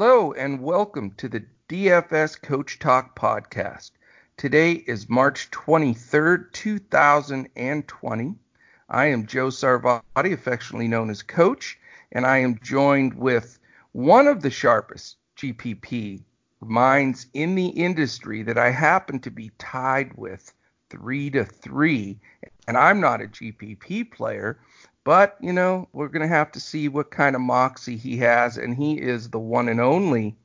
Hello and welcome to the DFS Coach Talk podcast. Today is March 23rd, 2020. I am Joe Sarvati, affectionately known as Coach, and I am joined with one of the sharpest GPP minds in the industry that I happen to be tied with three to three. And I'm not a GPP player, but you know, we're going to have to see what kind of moxie he has. And he is the one and only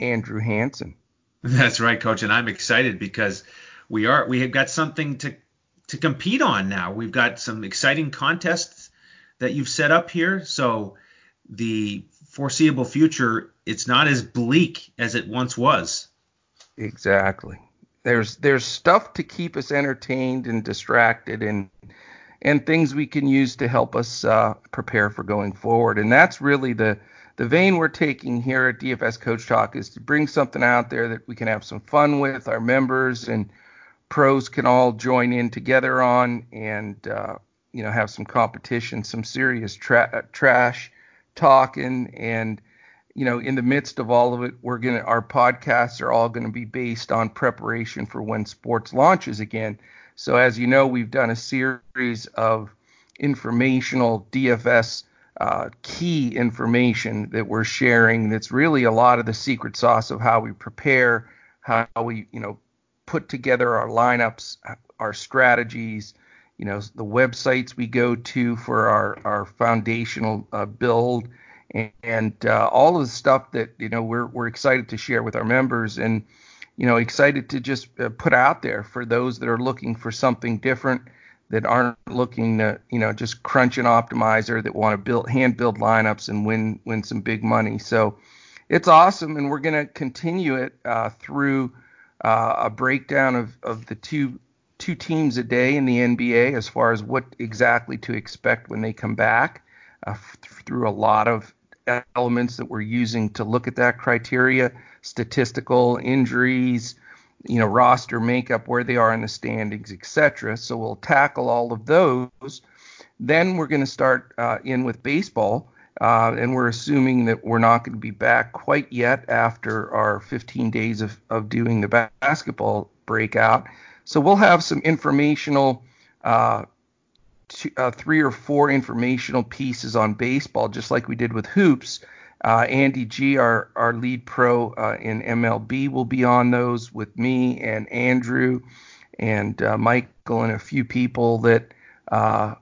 Andrew Hanson. That's right, coach. And I'm excited because we are, we have got something to, to compete on now. We've got some exciting contests that you've set up here. So the foreseeable future, it's not as bleak as it once was. Exactly there's there's stuff to keep us entertained and distracted and and things we can use to help us uh, prepare for going forward. And that's really the the vein we're taking here at DFS Coach Talk is to bring something out there that we can have some fun with. Our members and pros can all join in together on, and uh, you know have some competition, some serious tra- trash talking, and you know, in the midst of all of it, we're gonna our podcasts are all gonna be based on preparation for when sports launches again. So as you know, we've done a series of informational DFS uh, key information that we're sharing. That's really a lot of the secret sauce of how we prepare, how we you know put together our lineups, our strategies, you know, the websites we go to for our our foundational uh, build and uh, all of the stuff that you know we're we're excited to share with our members and you know excited to just uh, put out there for those that are looking for something different that aren't looking to you know just crunch an optimizer that want to build hand build lineups and win win some big money. So it's awesome and we're going to continue it uh, through uh, a breakdown of of the two two teams a day in the NBA as far as what exactly to expect when they come back uh, through a lot of elements that we're using to look at that criteria statistical injuries you know roster makeup where they are in the standings etc so we'll tackle all of those. Then we're going to start uh, in with baseball uh, and we're assuming that we're not going to be back quite yet after our 15 days of, of doing the basketball breakout. So we'll have some informational uh, uh, three or four informational pieces on baseball, just like we did with hoops. Uh, Andy G, our, our lead pro uh, in MLB, will be on those with me and Andrew and uh, Michael and a few people that uh,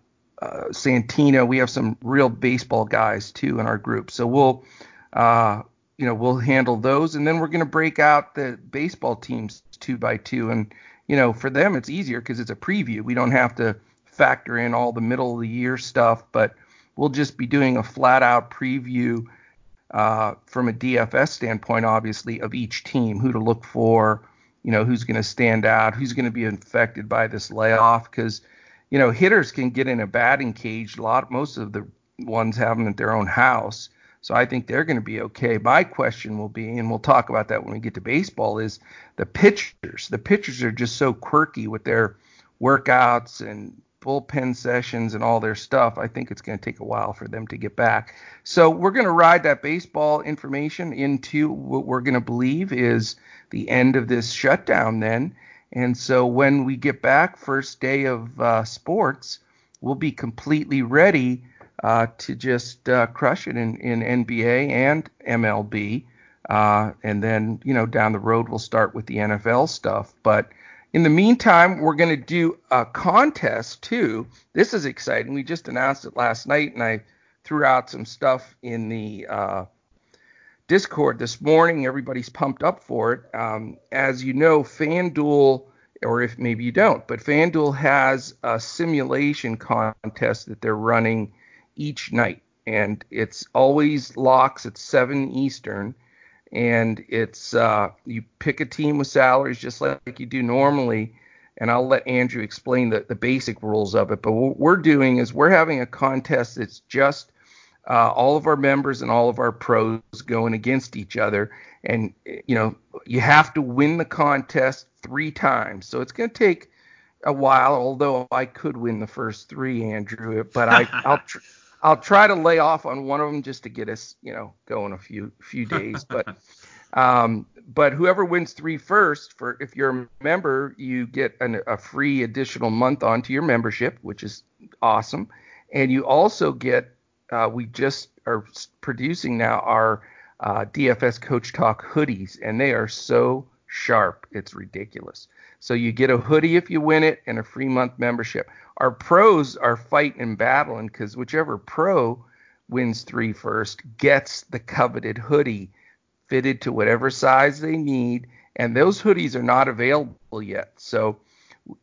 uh, Santino. We have some real baseball guys too in our group, so we'll you know we'll handle those, and then we're going to break out the baseball teams two by two, and you know for them it's easier because it's a preview. We don't have to factor in all the middle of the year stuff, but we'll just be doing a flat out preview uh, from a DFS standpoint, obviously, of each team, who to look for, you know, who's going to stand out, who's going to be infected by this layoff, because you know hitters can get in a batting cage. A lot, most of the ones have them at their own house. So I think they're going to be okay. My question will be, and we'll talk about that when we get to baseball, is the pitchers. The pitchers are just so quirky with their workouts and bullpen sessions and all their stuff, I think it's going to take a while for them to get back. So we're going to ride that baseball information into what we're going to believe is the end of this shutdown then. And so when we get back, first day of uh, sports, we'll be completely ready uh, to just uh, crush it in, in NBA and MLB. Uh, and then, you know, down the road, we'll start with the NFL stuff. But in the meantime, we're going to do a contest too. This is exciting. We just announced it last night, and I threw out some stuff in the uh, Discord this morning. Everybody's pumped up for it. Um, as you know, FanDuel, or if maybe you don't, but FanDuel has a simulation contest that they're running each night, and it's always locks at 7 Eastern and it's uh, you pick a team with salaries just like you do normally. And I'll let Andrew explain the, the basic rules of it. But what we're doing is we're having a contest that's just uh, all of our members and all of our pros going against each other. And, you know, you have to win the contest three times. So it's going to take, a while, although I could win the first three, Andrew. But I, I'll tr- I'll try to lay off on one of them just to get us, you know, going a few few days. But um, but whoever wins three first, for if you're a member, you get an, a free additional month onto your membership, which is awesome, and you also get. Uh, we just are producing now our uh, DFS Coach Talk hoodies, and they are so sharp, it's ridiculous. So you get a hoodie if you win it and a free month membership. Our pros are fighting and battling because whichever pro wins three first gets the coveted hoodie fitted to whatever size they need. And those hoodies are not available yet. So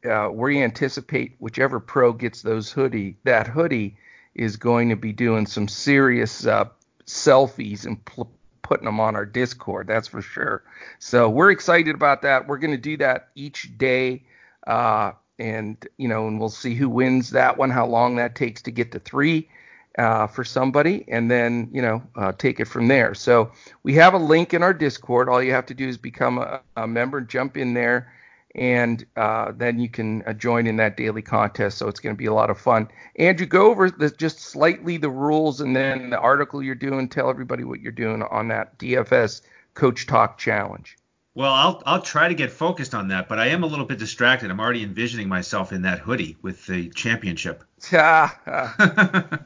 uh, we anticipate whichever pro gets those hoodie, that hoodie is going to be doing some serious uh, selfies and pl- putting them on our Discord. That's for sure. So we're excited about that. We're going to do that each day, uh, and you know, and we'll see who wins that one, how long that takes to get to three. Uh, for somebody, and then you know uh, take it from there. So we have a link in our Discord. All you have to do is become a, a member, jump in there, and uh, then you can uh, join in that daily contest. So it's going to be a lot of fun. Andrew, go over the, just slightly the rules and then the article you're doing. Tell everybody what you're doing on that DFS Coach Talk Challenge. Well, I'll I'll try to get focused on that, but I am a little bit distracted. I'm already envisioning myself in that hoodie with the championship. Ah, ah.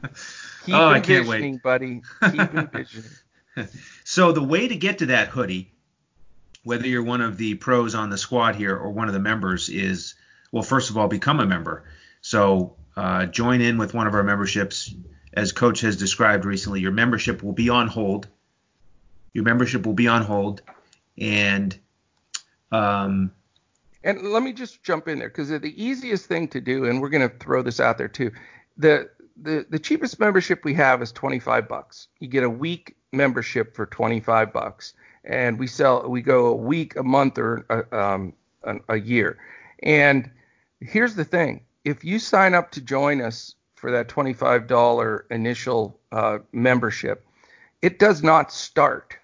Keep Oh, I can't wait. buddy. Keep envisioning. So the way to get to that hoodie, whether you're one of the pros on the squad here or one of the members, is well, first of all, become a member. So uh, join in with one of our memberships. As Coach has described recently, your membership will be on hold. Your membership will be on hold, and um, And let me just jump in there because the easiest thing to do, and we're going to throw this out there too. The the the cheapest membership we have is 25 bucks. You get a week membership for 25 bucks, and we sell we go a week, a month, or a, um, a, year. And here's the thing: if you sign up to join us for that $25 initial uh, membership, it does not start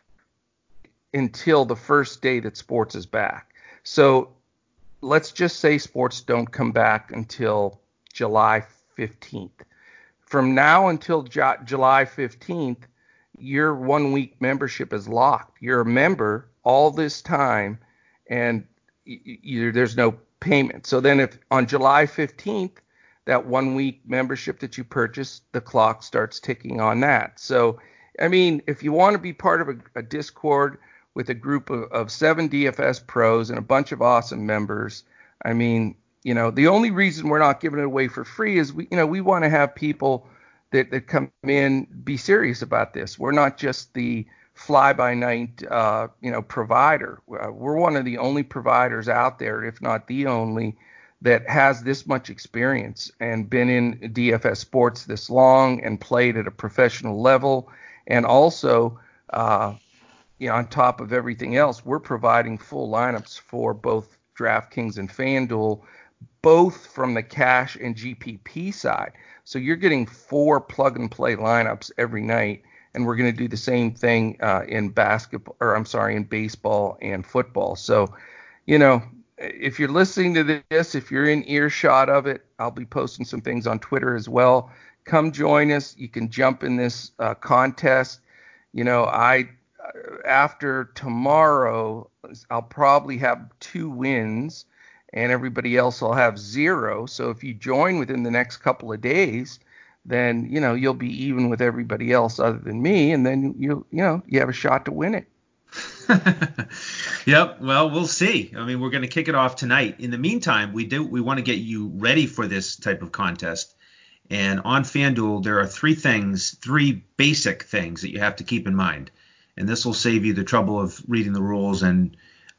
until the first day that sports is back. So let's just say sports don't come back until July 15th. From now until Ju- July 15th, your one week membership is locked. You're a member all this time, and there's no payment. So then, if on July 15th, that one week membership that you purchased, the clock starts ticking on that. So, I mean, if you want to be part of a, a Discord with a group of, of seven DFS pros and a bunch of awesome members, I mean, you know, the only reason we're not giving it away for free is we, you know, we want to have people that, that come in be serious about this. We're not just the fly by night, uh, you know, provider. Uh, We're one of the only providers out there, if not the only, that has this much experience and been in DFS sports this long and played at a professional level. And also, uh, you know, on top of everything else, we're providing full lineups for both DraftKings and FanDuel, both from the cash and GPP side. So you're getting four plug and play lineups every night, and we're going to do the same thing uh, in basketball, or I'm sorry, in baseball and football. So, you know, if you're listening to this, if you're in earshot of it, I'll be posting some things on Twitter as well. Come join us. You can jump in this uh, contest. You know, I after tomorrow, I'll probably have two wins, and everybody else will have zero. So if you join within the next couple of days, then you know you'll be even with everybody else other than me, and then you you know you have a shot to win it. yep. Well, we'll see. I mean, we're going to kick it off tonight. In the meantime, we do we want to get you ready for this type of contest. And on FanDuel, there are three things, three basic things that you have to keep in mind. And this will save you the trouble of reading the rules and,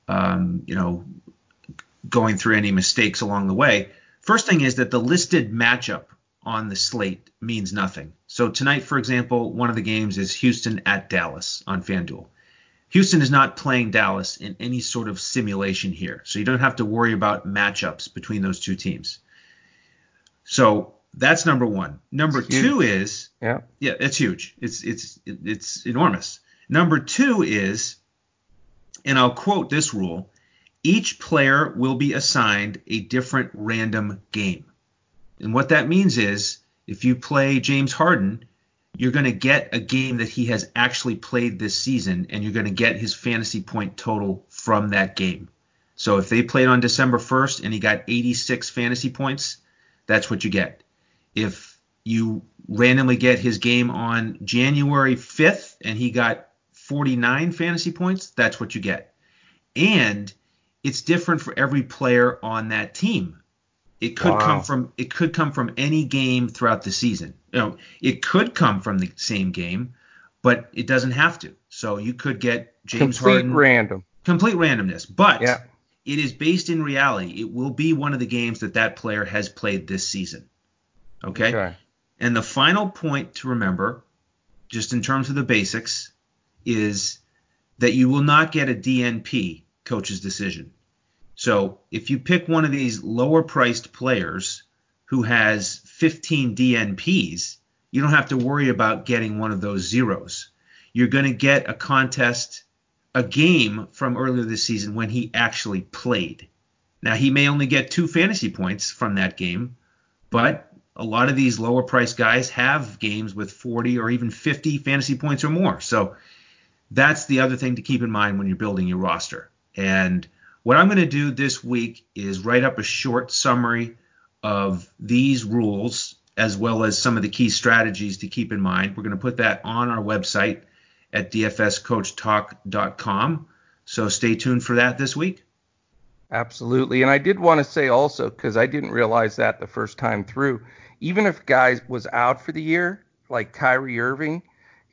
um, you know, going through any mistakes along the way. First thing is that the listed matchup on the slate means nothing. So tonight, for example, one of the games is Houston at Dallas on FanDuel. Houston is not playing Dallas in any sort of simulation here, so you don't have to worry about matchups between those two teams. So that's number one. Number It's huge. two is Yeah. yeah, it's huge. It's it's it's enormous. Number two is, and I'll quote this rule: each player will be assigned a different random game. And what that means is if you play James Harden, you're going to get a game that he has actually played this season, and you're going to get his fantasy point total from that game. So if they played on December 1st and he got 86 fantasy points, that's what you get. If you randomly get his game on January 5th and he got 49 fantasy points, that's what you get. And it's different for every player on that team. It could wow. come from it could come from any game throughout the season. You know, it could come from the same game, but it doesn't have to. So you could get James complete Harden random, complete randomness, but yeah. it is based in reality. It will be one of the games that that player has played this season. Okay. okay. And the final point to remember, just in terms of the basics, is that you will not get a DNP coach's decision. So if you pick one of these lower priced players who has 15 DNPs, you don't have to worry about getting one of those zeros. You're going to get a contest, a game from earlier this season when he actually played. Now, he may only get two fantasy points from that game, but a lot of these lower priced guys have games with 40 or even 50 fantasy points or more. So that's the other thing to keep in mind when you're building your roster. And what I'm going to do this week is write up a short summary of these rules as well as some of the key strategies to keep in mind. We're going to put that on our website at dfscoachtalk.com. So stay tuned for that this week. Absolutely. And I did want to say also, because I didn't realize that the first time through, even if guy was out for the year, like Kyrie Irving,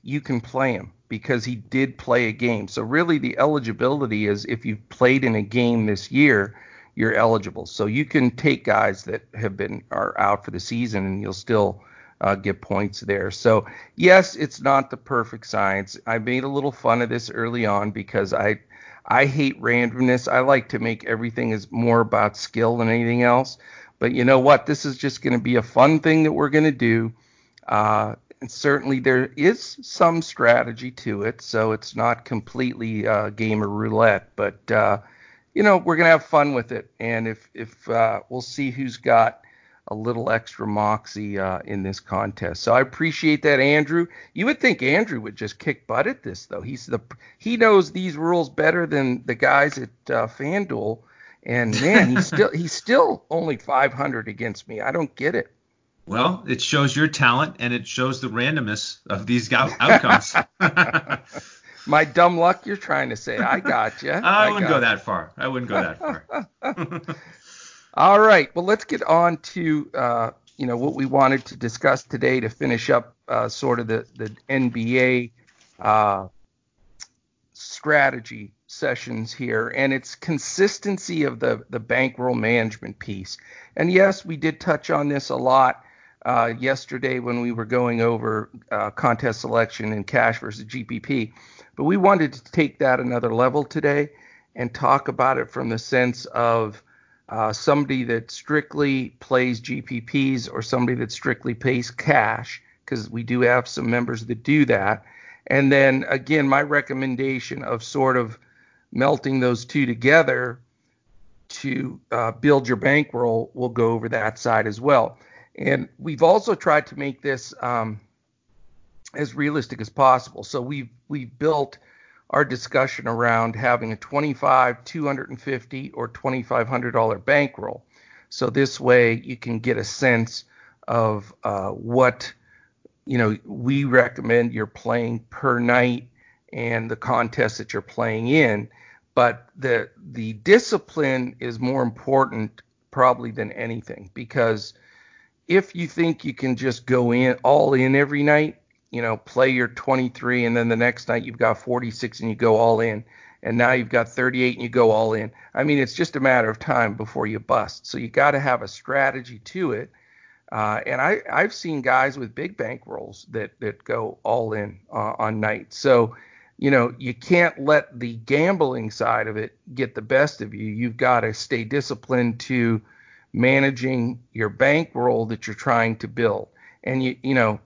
you can play him because he did play a game. So really the eligibility is if you've played in a game this year, you're eligible. So you can take guys that have been are out for the season and you'll still uh, get points there. So yes, it's not the perfect science. I made a little fun of this early on because I I hate randomness. I like to make everything is more about skill than anything else. But you know what? This is just going to be a fun thing that we're going to do. Uh, and certainly there is some strategy to it, so it's not completely uh, gamer roulette. But uh, you know, we're gonna have fun with it, and if if uh, we'll see who's got a little extra moxie uh, in this contest. So I appreciate that, Andrew. You would think Andrew would just kick butt at this, though. He's the he knows these rules better than the guys at uh, FanDuel, and man, he's still he's still only 500 against me. I don't get it. Well, it shows your talent and it shows the randomness of these outcomes. My dumb luck, you're trying to say. I got you. I, I wouldn't go that far. I wouldn't go that far. All right. Well, let's get on to uh, you know what we wanted to discuss today to finish up uh, sort of the the NBA uh, strategy sessions here, and it's consistency of the the bankroll management piece. And yes, we did touch on this a lot uh, yesterday when we were going over uh, contest selection and cash versus GPP. But we wanted to take that another level today and talk about it from the sense of uh, somebody that strictly plays GPPs or somebody that strictly pays cash, because we do have some members that do that. And then again, my recommendation of sort of melting those two together to uh, build your bankroll we'll go over that side as well. And we've also tried to make this um, as realistic as possible. So we've we've built our discussion around having a 25, 250, or 2,500 dollar bankroll. So this way you can get a sense of uh, what you know we recommend you're playing per night and the contest that you're playing in. But the the discipline is more important probably than anything because if you think you can just go in all in every night, you know, play your 23 and then the next night you've got 46 and you go all in, and now you've got 38 and you go all in. I mean, it's just a matter of time before you bust. So you got to have a strategy to it. Uh, and I, I've seen guys with big bank rolls that that go all in uh, on nights. So, you know, you can't let the gambling side of it get the best of you. You've got to stay disciplined to managing your bankroll that you're trying to build. And you you know,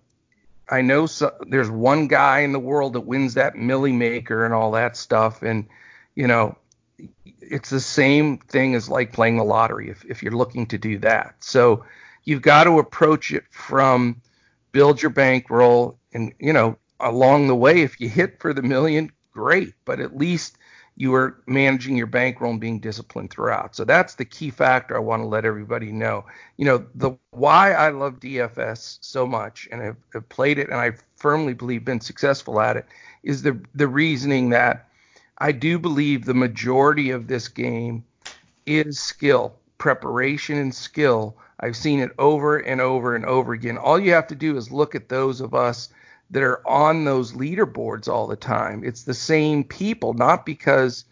I know so, there's one guy in the world that wins that milli maker and all that stuff, and you know, it's the same thing as like playing the lottery if, if you're looking to do that. So you've got to approach it from build your bankroll and you know along the way if you hit for the million great but at least you are managing your bankroll and being disciplined throughout so that's the key factor i want to let everybody know you know the why i love dfs so much and have, have played it and i firmly believe been successful at it is the the reasoning that I do believe the majority of this game is skill, preparation and skill. I've seen it over and over and over again. All you have to do is look at those of us that are on those leaderboards all the time. It's the same people, not because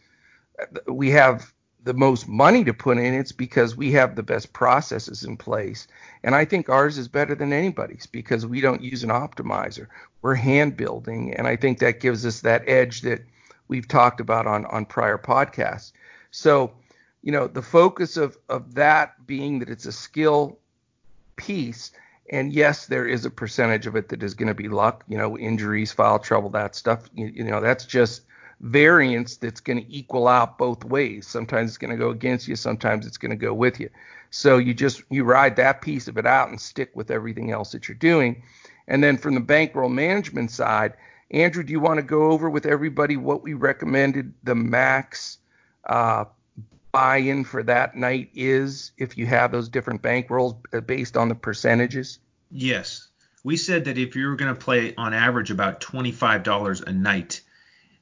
we have the most money to put in, it's because we have the best processes in place. And I think ours is better than anybody's because we don't use an optimizer. We're hand building. And I think that gives us that edge that we've talked about on on prior podcasts. So, you know, the focus of of that being that it's a skill piece, and yes, there is a percentage of it that is going to be luck. You know, injuries, foul trouble, that stuff. You, you know, that's just variance that's going to equal out both ways. Sometimes it's going to go against you, sometimes it's going to go with you. So you just you ride that piece of it out and stick with everything else that you're doing. And then from the bankroll management side, Andrew, do you want to go over with everybody what we recommended the max uh, buy-in for that night is if you have those different bankrolls uh, based on the percentages? Yes. We said that if you were going to play on average about $25 a night,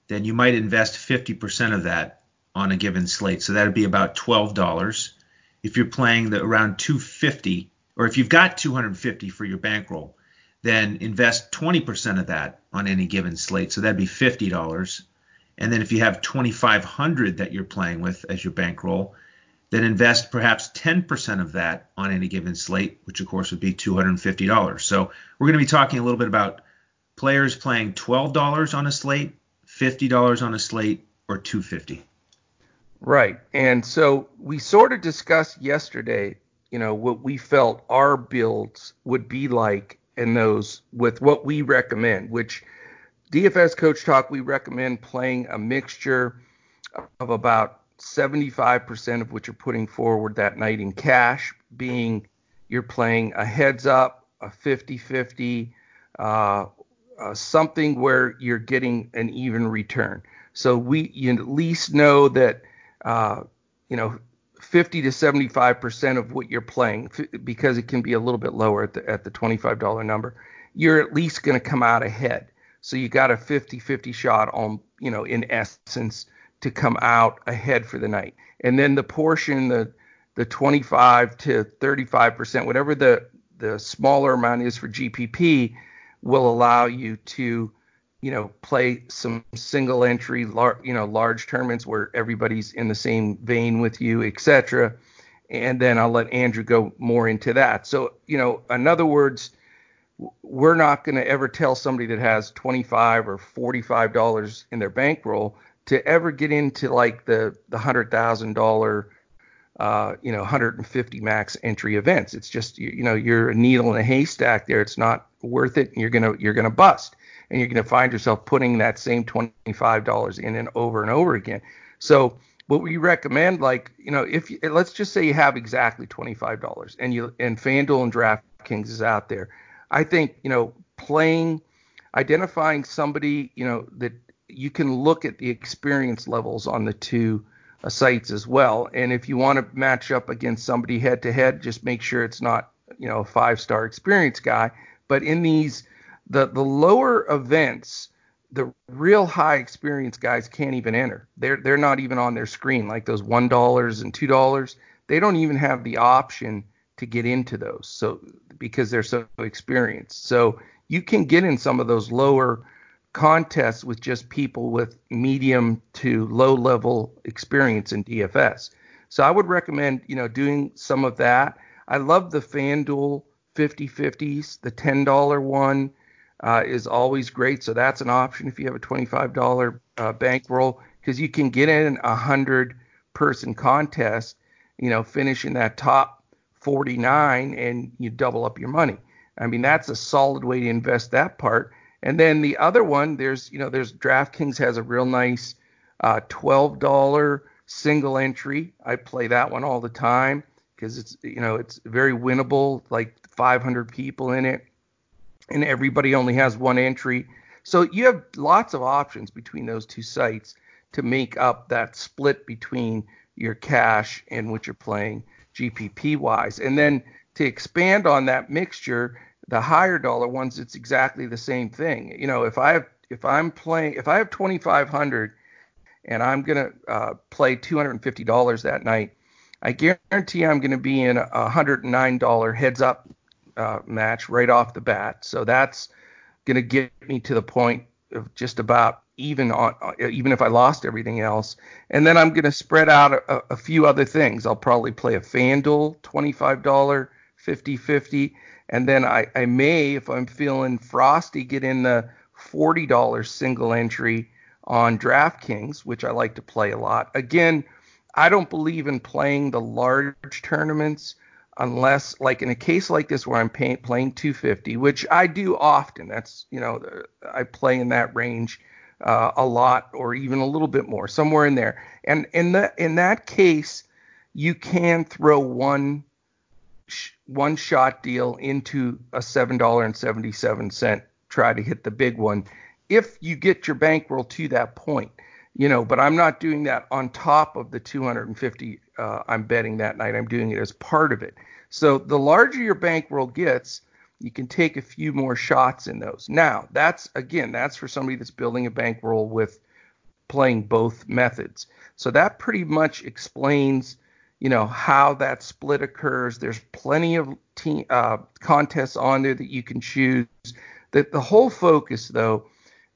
then you might invest 50% of that on a given slate. So that would be about $12. If you're playing the around 250 or if you've got 250 for your bankroll, then invest 20% of that on any given slate. So that'd be $50. And then if you have 2500 that you're playing with as your bankroll, then invest perhaps 10% of that on any given slate, which of course would be $250. So we're going to be talking a little bit about players playing $12 on a slate, $50 on a slate, or 250. Right. And so we sort of discussed yesterday, you know, what we felt our builds would be like in those with what we recommend, which DFS Coach Talk, we recommend playing a mixture of about 75% of what you're putting forward that night in cash, being you're playing a heads up, a 50 50, uh, uh, something where you're getting an even return. So we you at least know that, uh, you know, 50 to 75 percent of what you're playing because it can be a little bit lower at the at the $25 number you're at least going to come out ahead so you got a 50-50 shot on you know in essence to come out ahead for the night and then the portion the the 25 to 35 percent whatever the the smaller amount is for GPP will allow you to you know, play some single entry, lar- you know, large tournaments where everybody's in the same vein with you, etc. And then I'll let Andrew go more into that. So, you know, in other words, we're not going to ever tell somebody that has 25 or 45 dollars in their bankroll to ever get into like the the hundred thousand dollar uh, you know 150 max entry events it's just you, you know you're a needle in a haystack there it's not worth it and you're gonna you're gonna bust and you're to find yourself putting that same $25 in and over and over again. So what we recommend, like, you know, if you, let's just say you have exactly $25 and you, and FanDuel and DraftKings is out there. I think, you know, playing, identifying somebody, you know, that you can look at the experience levels on the two uh, sites as well. And if you want to match up against somebody head to head, just make sure it's not, you know, a five star experience guy. But in these, the the lower events, the real high experience guys can't even enter. They're they're not even on their screen like those one dollars and two dollars. They don't even have the option to get into those. So because they're so experienced. So you can get in some of those lower contests with just people with medium to low level experience in DFS. So I would recommend, you know, doing some of that. I love the FanDuel 50-50s, the $10 one uh, is always great. So that's an option if you have a $25 uh, bankroll because you can get in a hundred person contest, you know, finishing that top 49 and you double up your money. I mean, that's a solid way to invest that part. And then the other one, there's, you know, there's DraftKings has a real nice uh, $12 single entry. I play that one all the time because it's you know it's very winnable, like 500 people in it, and everybody only has one entry. So you have lots of options between those two sites to make up that split between your cash and what you're playing GPP wise. And then to expand on that mixture, the higher dollar ones, it's exactly the same thing. You know, if I have if I'm playing if I have 2,500 and I'm gonna uh, play $250 that night, I guarantee I'm gonna be in a $109 heads up uh, match right off the bat. So that's gonna get me to the point of just about even on uh, even if I lost everything else. And then I'm going to spread out a, a, few other things. I'll probably play a FanDuel $25 50-50 and then I, I may if I'm feeling frosty get in the $40 single entry on DraftKings, which I like to play a lot. Again, I don't believe in playing the large tournaments unless like in a case like this where I'm pay, playing 250, which I do often. That's you know I play in that range uh, a lot or even a little bit more, somewhere in there. And in that in that case, you can throw one sh- one shot deal into a seven dollar and seventy seven cent try to hit the big one if you get your bankroll to that point. You know but i'm not doing that on top of the 250 uh, i'm betting that night. I'm doing it as part of it. So the larger your bankroll gets you can take a few more shots in those. Now, that's again, that's for somebody that's building a bankroll with playing both methods. So that pretty much explains, you know, how that split occurs. There's plenty of team, uh, contests on there that you can choose. That the whole focus though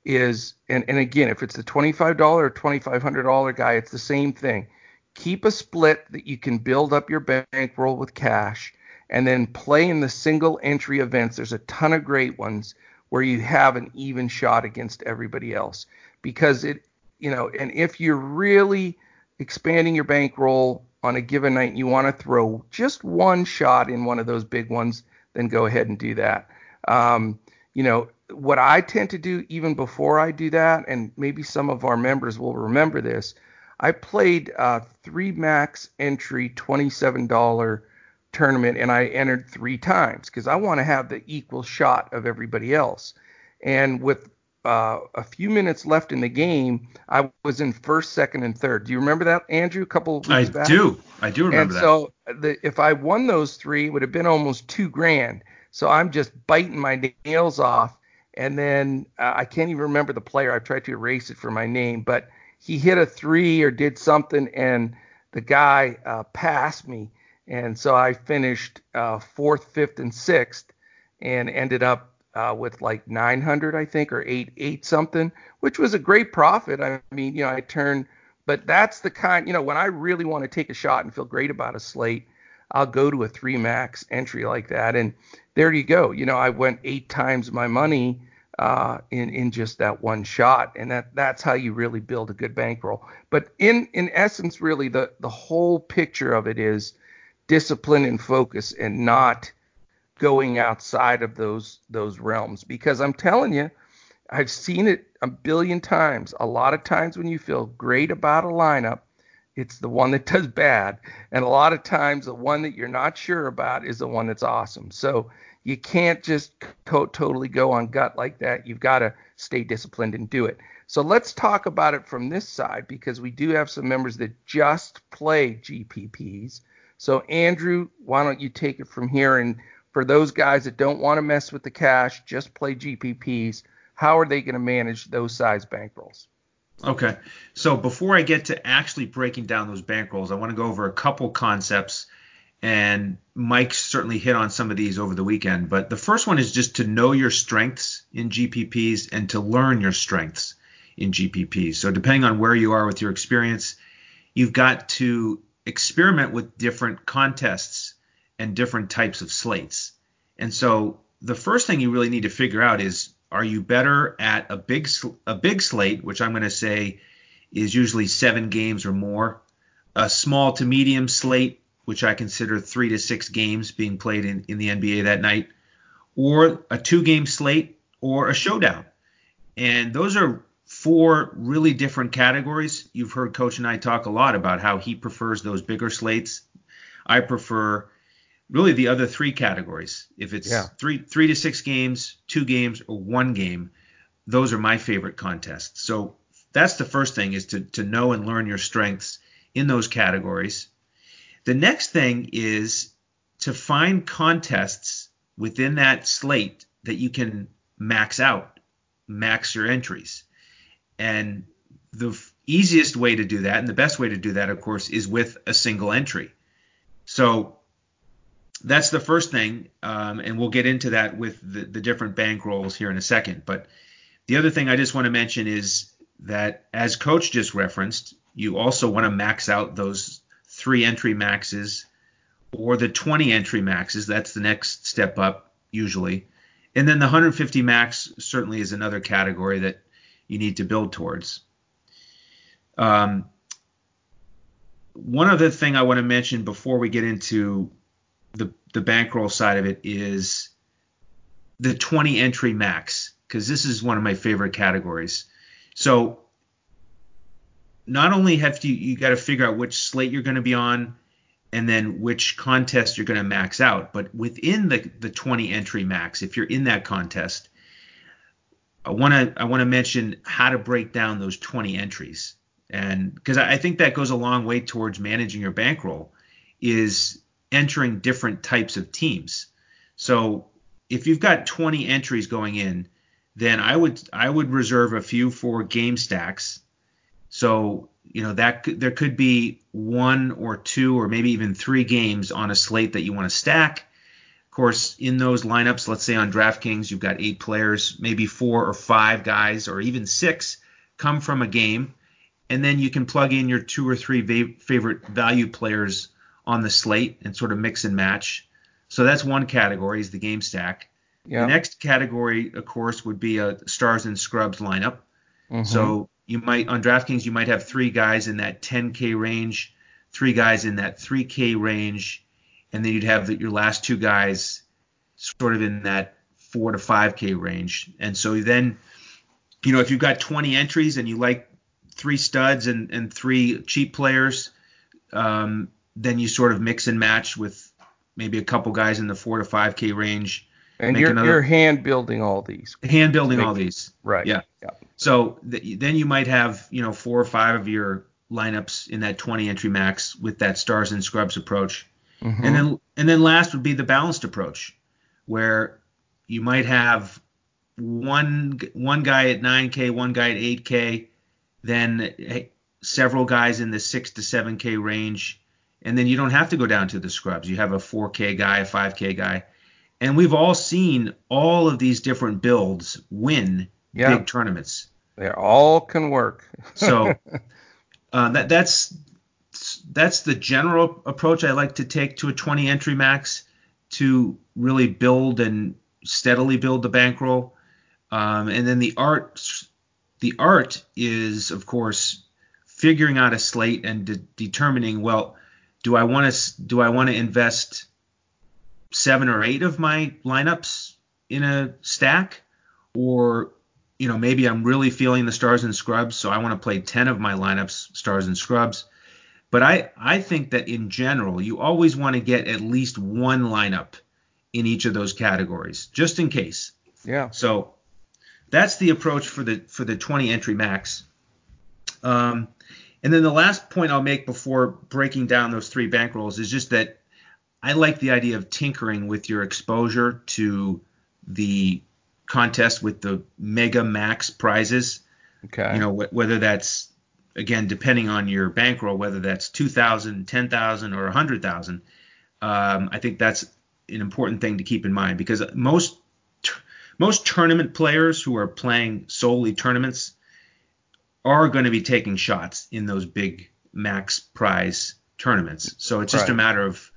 is, and, and again, if it's the $25 or $2,500 guy, it's the same thing. Keep a split that you can build up your bankroll with cash and then play in the single entry events. There's a ton of great ones where you have an even shot against everybody else because it, you know, and if you're really expanding your bankroll on a given night and you want to throw just one shot in one of those big ones, then go ahead and do that. Um, you know, what I tend to do even before I do that, and maybe some of our members will remember this, I played uh, three max entry $27 tournament and I entered three times because I want to have the equal shot of everybody else. And with uh, a few minutes left in the game, I was in first, second, and third. Do you remember that, Andrew? A couple I back? do. I do remember and that. so the, if I won those three, it would have been almost two grand. So I'm just biting my nails off. And then uh, I can't even remember the player. I've tried to erase it from my name, but he hit a three or did something, and the guy uh, passed me and so I finished uh, fourth, fifth, and sixth, and ended up uh, with like 900, I think, or eight, eight something, which was a great profit. I mean, you know, I turned, but that's the kind, you know, when I really want to take a shot and feel great about a slate, I'll go to a three max entry like that, and there you go. You know, I went eight times my money uh, in in just that one shot, and that that's how you really build a good bankroll. But in in essence, really, the the whole picture of it is discipline and focus and not going outside of those those realms because I'm telling you I've seen it a billion times. A lot of times when you feel great about a lineup, it's the one that does bad. And a lot of times the one that you're not sure about is the one that's awesome. So you can't just totally go on gut like that. You've got to stay disciplined and do it. So let's talk about it from this side because we do have some members that just play GPPs so, Andrew, why don't you take it from here? And for those guys that don't want to mess with the cash, just play GPPs, how are they going to manage those size bankrolls? Okay. So, before I get to actually breaking down those bankrolls, I want to go over a couple concepts. And Mike certainly hit on some of these over the weekend. But the first one is just to know your strengths in GPPs and to learn your strengths in GPPs. So, depending on where you are with your experience, you've got to experiment with different contests and different types of slates. And so the first thing you really need to figure out is are you better at a big a big slate, which I'm going to say is usually 7 games or more, a small to medium slate, which I consider 3 to 6 games being played in, in the NBA that night, or a two game slate or a showdown. And those are four really different categories. You've heard Coach and I talk a lot about how he prefers those bigger slates. I prefer really the other three categories. If it's Yeah. three three to six games, two games, or one game, those are my favorite contests. So that's the first thing is to to know and learn your strengths in those categories. The next thing is to find contests within that slate that you can max out, max your entries. And the f- easiest way to do that, and the best way to do that, of course, is with a single entry. So that's the first thing, um, and we'll get into that with the, the different bankrolls here in a second. But the other thing I just want to mention is that, as Coach just referenced, you also want to max out those three entry maxes or the 20 entry maxes. That's the next step up, usually. And then the 150 max certainly is another category that you need to build towards. Um, one other thing I want to mention before we get into the the bankroll side of it is the 20 entry max because this is one of my favorite categories. So not only have you you got to figure out which slate you're going to be on and then which contest you're going to max out, but within the the 20 entry max, if you're in that contest, I want to I want to mention how to break down those 20 entries, and because I I think that goes a long way towards managing your bankroll, is entering different types of teams. So if you've got 20 entries going in, then I would I would reserve a few for game stacks. So you know that there could be one or two or maybe even three games on a slate that you want to stack. Of course, in those lineups, let's say on DraftKings, you've got eight players, maybe four or five guys, or even six come from a game, and then you can plug in your two or three va- favorite value players on the slate and sort of mix and match. So that's one category is the game stack. Yeah. The next category, of course, would be a stars and scrubs lineup. Mhm. So you might on DraftKings you might have three guys in that 10k range, three guys in that 3k range, and then you'd have the, your last two guys sort of in that four to 5k range. And so then, you know, if you've got 20 entries and you like three studs and, and three cheap players, um, then you sort of mix and match with maybe a couple guys in the four to 5k range. and you're another- you're hand building all these. Hand building Make- all these. Right. Yeah. Yeah. So th- then you might have, you know, four or five of your lineups in that 20 entry max with that stars and scrubs approach. Mhm. And then and then last would be the balanced approach where you might have one one guy at 9k, one guy at 8k, then several guys in the 6 to 7k range, and then you don't have to go down to the scrubs. You have a 4k guy, a 5k guy. And we've all seen all of these different builds win Yeah. big tournaments. They all can work. So uh, that that's that's the general approach I like to take to a 20 entry max to really build and steadily build the bankroll. Um, and then the art the art is of course figuring out a slate and de- determining well do I want to do I want to invest seven or eight of my lineups in a stack or you know, maybe I'm really feeling the stars and scrubs, so I want to play 10 of my lineups stars and scrubs. But I, I think that in general, you always want to get at least one lineup in each of those categories, just in case. Yeah. So that's the approach for the for the 20 entry max. Um, and then the last point I'll make before breaking down those three bankrolls is just that I like the idea of tinkering with your exposure to the contest with the mega max prizes. Okay. You know, wh- whether that's again depending on your bankroll, whether that's 2,000, 10,000, or 100,000. Um, I think that's an important thing to keep in mind because most most tournament players who are playing solely tournaments are going to be taking shots in those big max prize tournaments. So it's just a matter of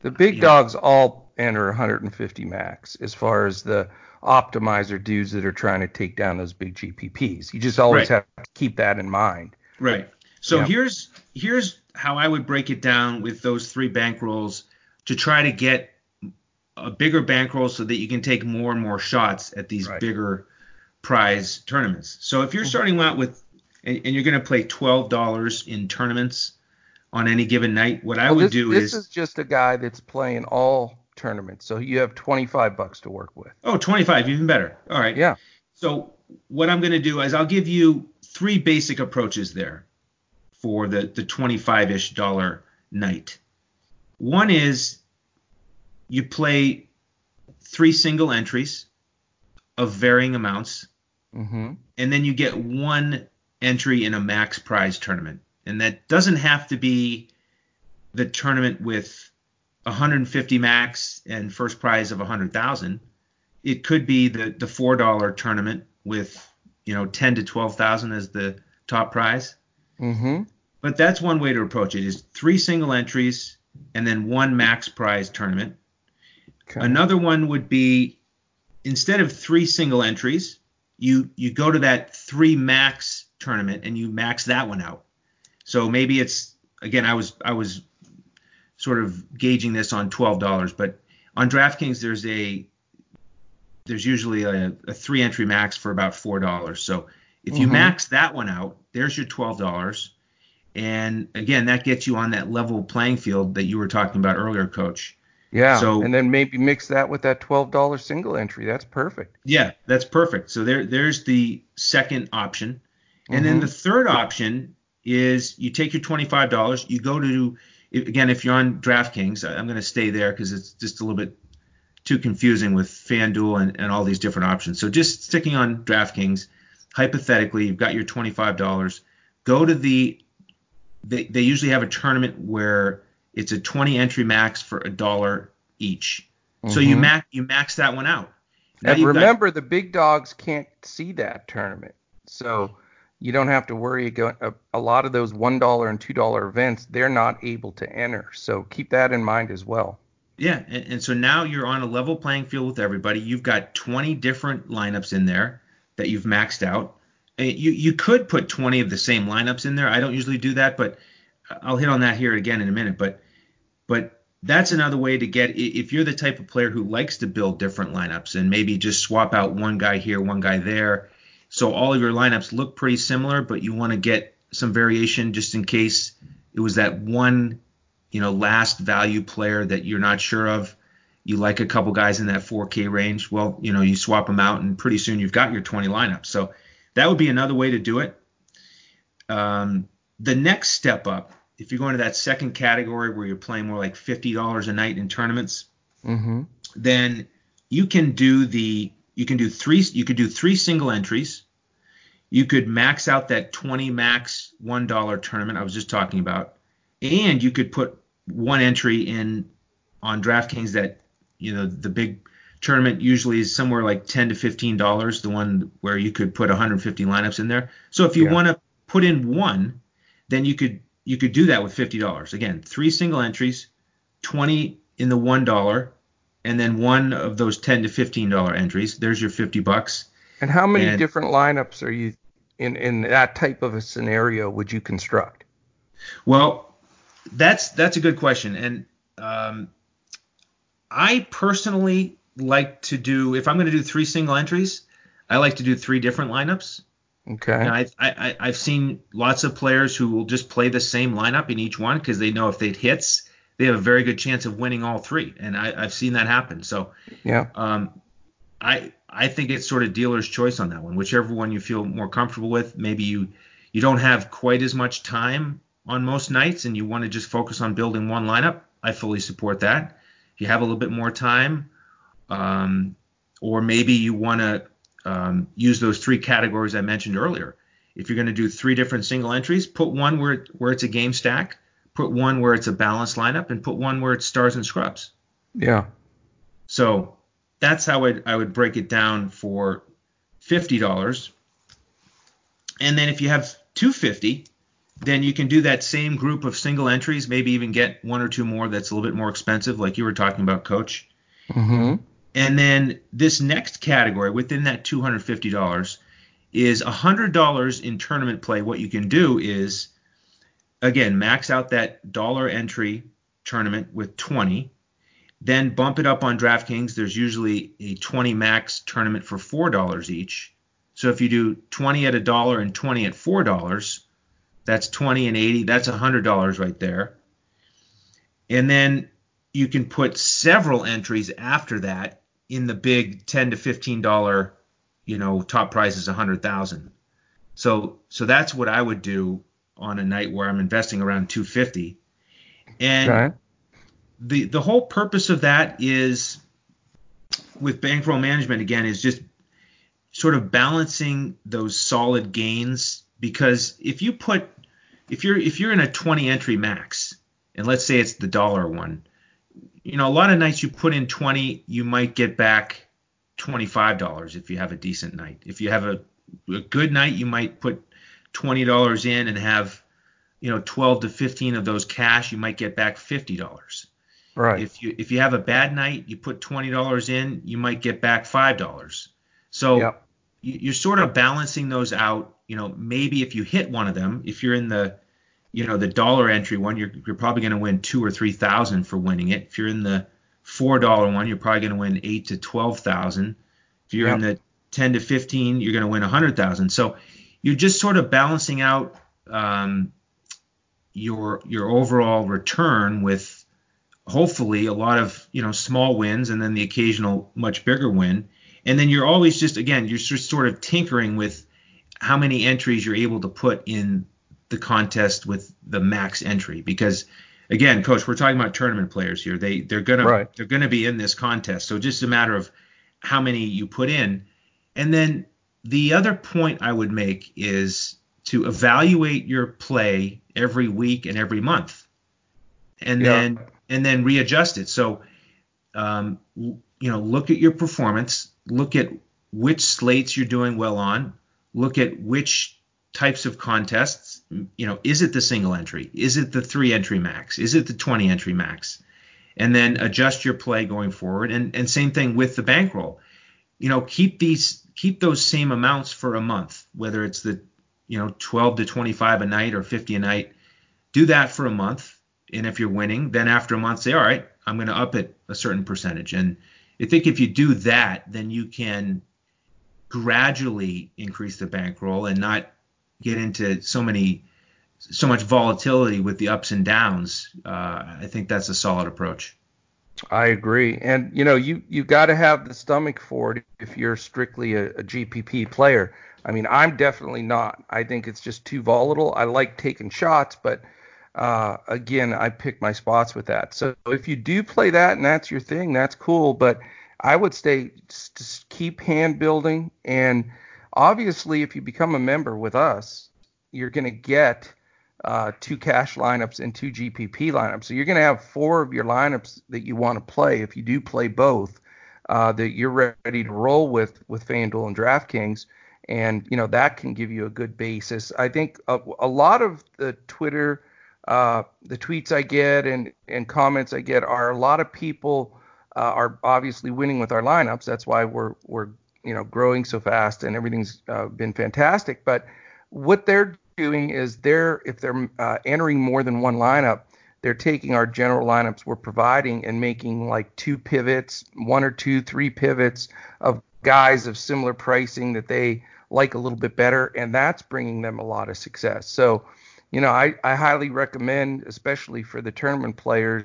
The big dogs all enter 150 max as far as the optimizer dudes that are trying to take down those big GPPs. You just always Right. have to keep that in mind. Right. So Yeah. here's here's how I would break it down with those three bankrolls to try to get a bigger bankroll so that you can take more and more shots at these Right. bigger prize tournaments. So if you're Mm-hmm. starting out with and, and you're going to play twelve dollars in tournaments on any given night, what I Well, would this, do this is, this is just a guy that's playing all tournaments, so you have 25 bucks to work with. oh 25 even better. All right. Yeah. So what I'm going to do is I'll give you three basic approaches there for the the 25ish dollar night. One is you play three single entries of varying amounts, Mm-hmm. and then you get one entry in a max prize tournament. And that doesn't have to be the tournament with 150 max and first prize of 100,000. It could be the the four dollar tournament with you know 10 to 12,000 as the top prize. Mm-hmm. But that's one way to approach it: is three single entries and then one max prize tournament. Okay. Another one would be instead of three single entries, you you go to that three max tournament and you max that one out. So maybe it's again I was I was sort of gauging this on twelve dollars, but on DraftKings there's a there's usually a, a three entry max for about four dollars. So if you Mhm. max that one out, there's your twelve dollars. And again, that gets you on that level playing field that you were talking about earlier, Coach. yeah. so- and then maybe mix that with that $12 single entry. That's perfect. Yeah, that's perfect. So there, there's the second option, and then Mhm. the third option is you take your twenty-five dollars, you go to again if you're on DraftKings, I'm going to stay there because it's just a little bit too confusing with FanDuel and, and all these different options. So just sticking on DraftKings, hypothetically, you've got your twenty-five dollars. Go to the they, they usually have a tournament where it's a 20 entry max for a dollar each. So you Mhm. max you max that one out. Now And you've got- remember, the big dogs can't see that tournament, so you don't have to worry. A, a lot of those one dollar and two dollar events, they're not able to enter. So keep that in mind as well. Yeah, and, and so now you're on a level playing field with everybody. You've got 20 different lineups in there that you've maxed out. Uh, You you could put 20 of the same lineups in there. I don't usually do that, but I'll hit on that here again in a minute. But but that's another way to get if you're the type of player who likes to build different lineups and maybe just swap out one guy here, one guy there, so all of your lineups look pretty similar, but you want to get some variation just in case it was that one you know, last value player that you're not sure of. You like a couple guys in that 4K range. Well, you know, you swap them out, and pretty soon you've got your 20 lineup. So that would be another way to do it. Um, the next step up, if you're going to that second category where you're playing more like $50 a night in tournaments, Mm-hmm. then you can do the you can do three you could do three single entries. You could max out that 20 max one dollar tournament I was just talking about, and you could put one entry in on DraftKings that you know the big tournament usually is somewhere like 10 to 15 dollars, the one where you could put 150 lineups in there. So if you Yeah. want to put in one, then you could you could do that with 50 dollars. Again, three single entries, 20 in the one dollar, and then one of those 10 to 15 dollar entries. There's your 50 bucks. And how many And- different lineups are you in in that type of a scenario would you construct? Well, that's that's a good question, and um, I personally like to do if I'm going to do three single entries, I like to do three different lineups. Okay. And I, I I've seen lots of players who will just play the same lineup in each one because they know if it hits, they have a very good chance of winning all three, and I, I've seen that happen. So yeah. um, I I think it's sort of dealer's choice on that one. Whichever one you feel more comfortable with. Maybe you you don't have quite as much time on most nights, and you want to just focus on building one lineup. I fully support that. If you have a little bit more time, um, or maybe you want to um, use those three categories I mentioned earlier. If you're going to do three different single entries, put one where where it's a game stack, put one where it's a balanced lineup, and put one where it's stars and scrubs. Yeah. So that's how I'd, I would break it down for fifty dollars. And then if you have two fifty, then you can do that same group of single entries, maybe even get one or two more that's a little bit more expensive, like you were talking about, Coach. Mm-hmm. And then this next category within that two hundred fifty dollars is hundred dollars in tournament play. What you can do is again max out that dollar entry tournament with twenty then bump it up on DraftKings. There's usually a 20 max tournament for four dollars each. So if you do 20 at a dollar and 20 at four dollars, that's 20 and 80. That's $100 right there. And then you can put several entries after that in the big 10 to 15 dollar, you know, top prize is 100,000. So so that's what I would do on a night where I'm investing around 250. And okay. the the whole purpose of that is with bankroll management again is just sort of balancing those solid gains because if you put if you're if you're in a 20 entry max and let's say it's the dollar one you know a lot of nights you put in 20 you might get back $25 if you have a decent night. If you have a, a good night you might put $20 in and have you know 12 to 15 of those cash you might get back $50 right. If you if you have a bad night you put $20 in you might get back $5 so yep. you're sort of balancing those out you know maybe if you hit one of them if you're in the you know the dollar entry one you're, you're probably going to win two or three thousand for winning it. If you're in the four dollar one you're probably going to win eight to twelve thousand. If you're yep. in the 10 to 15 you're going to win a hundred thousand. So you're just sort of balancing out um, your your overall return with hopefully a lot of you know small wins and then the occasional much bigger win. And then you're always just again you're just sort of tinkering with how many entries you're able to put in the contest with the max entry. Because again coach we're talking about tournament players here. They they're gonna they're gonna be in this contest. So just a matter of how many you put in. And then the other point i would make is to evaluate your play every week and every month. And yeah. then and then readjust it. So um, you know look at your performance. Look at which slates you're doing well on look at which types of contests. You know, is it the single entry? Is it the three entry max? Is it the 20 entry max? And then adjust your play going forward. And and same thing with the bankroll. You know, keep these keep those same amounts for a month, whether it's the you know 12 to 25 a night or 50 a night. Do that for a month. And if you're winning, then after a month, say, all right, I'm going to up it a certain percentage. And I think if you do that, then you can gradually increase the bankroll and not get into so many so much volatility with the ups and downs. Uh, I think that's a solid approach. I agree, and you know you you got to have the stomach for it if you're strictly a, a GPP player. I mean, I'm definitely not. I think it's just too volatile. I like taking shots, but uh, again, I pick my spots with that. So if you do play that and that's your thing, that's cool. But I would stay just keep hand building and obviously if you become a member with us, you're going to get uh, two cash lineups and two GPP lineups. So you're going to have four of your lineups that you want to play if you do play both uh, that you're ready to roll with with FanDuel and DraftKings. And you know that can give you a good basis. I think a, a lot of the Twitter, uh, the tweets I get and and comments I get are a lot of people uh, are obviously winning with our lineups. That's why we're we're you know growing so fast and everything's uh, been fantastic. But what they're doing is they're if they're uh, entering more than one lineup, they're taking our general lineups we're providing and making like two pivots, one or two, three pivots of guys of similar pricing that they like a little bit better, and that's bringing them a lot of success. So, you know, I, I highly recommend, especially for the tournament players,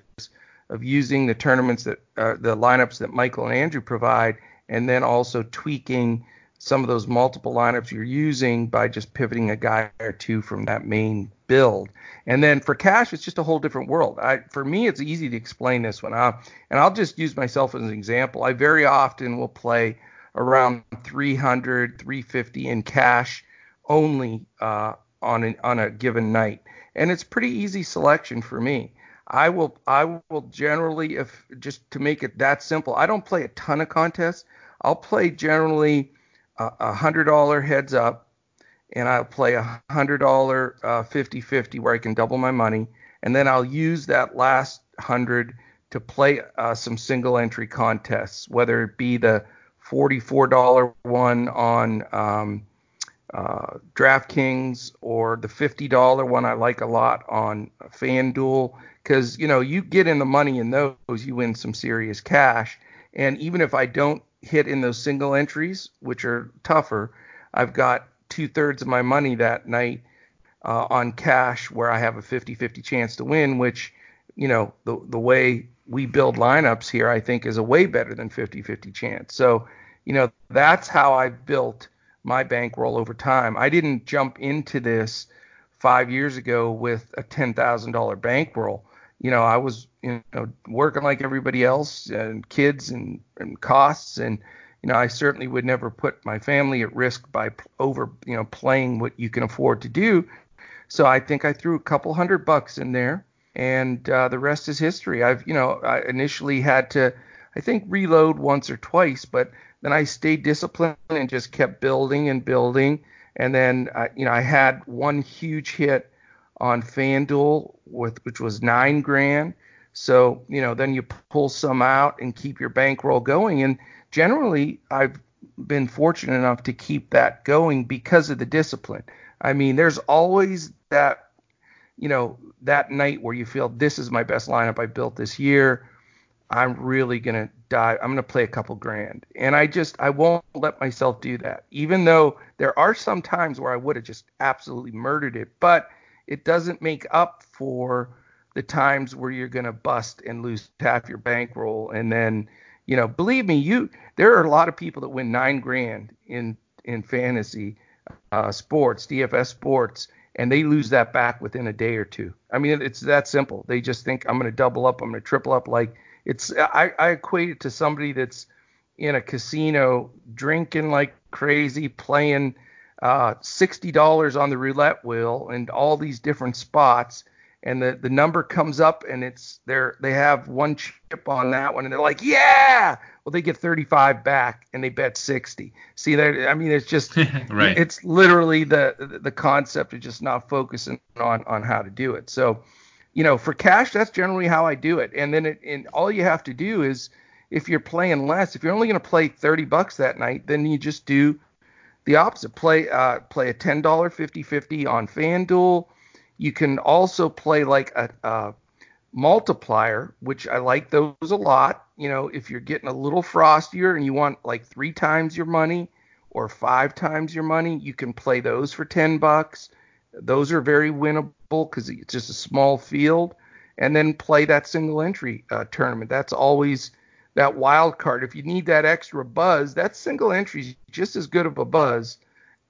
of using the tournaments that uh, the lineups that Michael and Andrew provide, and then also tweaking some of those multiple lineups you're using by just pivoting a guy or two from that main build. And then for cash, it's just a whole different world. I, for me, it's easy to explain this one. And I'll just use myself as an example. I very often will play around 300, 350 in cash only uh, on an, on a given night, and it's pretty easy selection for me. I will I will generally if just to make it that simple, I don't play a ton of contests. I'll play generally a hundred dollar heads up, and I'll play a hundred dollar uh, 50-50 where I can double my money, and then I'll use that last hundred to play uh, some single entry contests, whether it be the forty-four dollar one on um, uh, DraftKings or the fifty dollar one I like a lot on FanDuel because you know you get in the money in those, you win some serious cash. And even if I don't hit in those single entries, which are tougher, I've got two thirds of my money that night uh, on cash where I have a 50-50 chance to win, which you know the the way we build lineups here, I think is a way better than 50-50 chance. So you know that's how I've built my bankroll over time. I didn't jump into this five years ago with a ten thousand dollar bankroll. You know, I was you know working like everybody else and kids and, and costs and you know I certainly would never put my family at risk by over you know playing what you can afford to do. So I think I threw a couple hundred bucks in there, and uh, the rest is history. I've you know I initially had to I think reload once or twice, but then I stayed disciplined and just kept building and building. And then, I, you know, I had one huge hit on FanDuel with which was nine grand. So, you know, then you pull some out and keep your bankroll going. And generally, I've been fortunate enough to keep that going because of the discipline. I mean, there's always that, you know, that night where you feel this is my best lineup I built this year. I'm really gonna die. I'm gonna play a couple grand, and I just I won't let myself do that. Even though there are some times where I would have just absolutely murdered it, but it doesn't make up for the times where you're gonna bust and lose half your bankroll, and then you know, believe me, you there are a lot of people that win nine grand in in fantasy uh, sports, DFS sports, and they lose that back within a day or two. I mean, it's that simple. They just think I'm going to double up, I'm going to triple up. Like it's I, I equate it to somebody that's in a casino drinking like crazy, playing uh, sixty dollars on the roulette wheel and all these different spots, and the the number comes up and it's they're they have one chip on that one and they're like yeah! Well they get 35 back and they bet 60 see that i mean it's just right. it's literally the the concept of just not focusing on on how to do it. So you know, for cash, that's generally how I do it. And then it, and all you have to do is, if you're playing less, if you're only going to play 30 bucks that night, then you just do the opposite. Play uh, play a $10 50-50 on FanDuel. You can also play like a, a multiplier, which I like those a lot. You know, if you're getting a little frostier and you want like three times your money or five times your money, you can play those for 10 bucks. Those are very winnable because it's just a small field. And then play that single entry uh, tournament. That's always that wild card. If you need that extra buzz, that single entry is just as good of a buzz,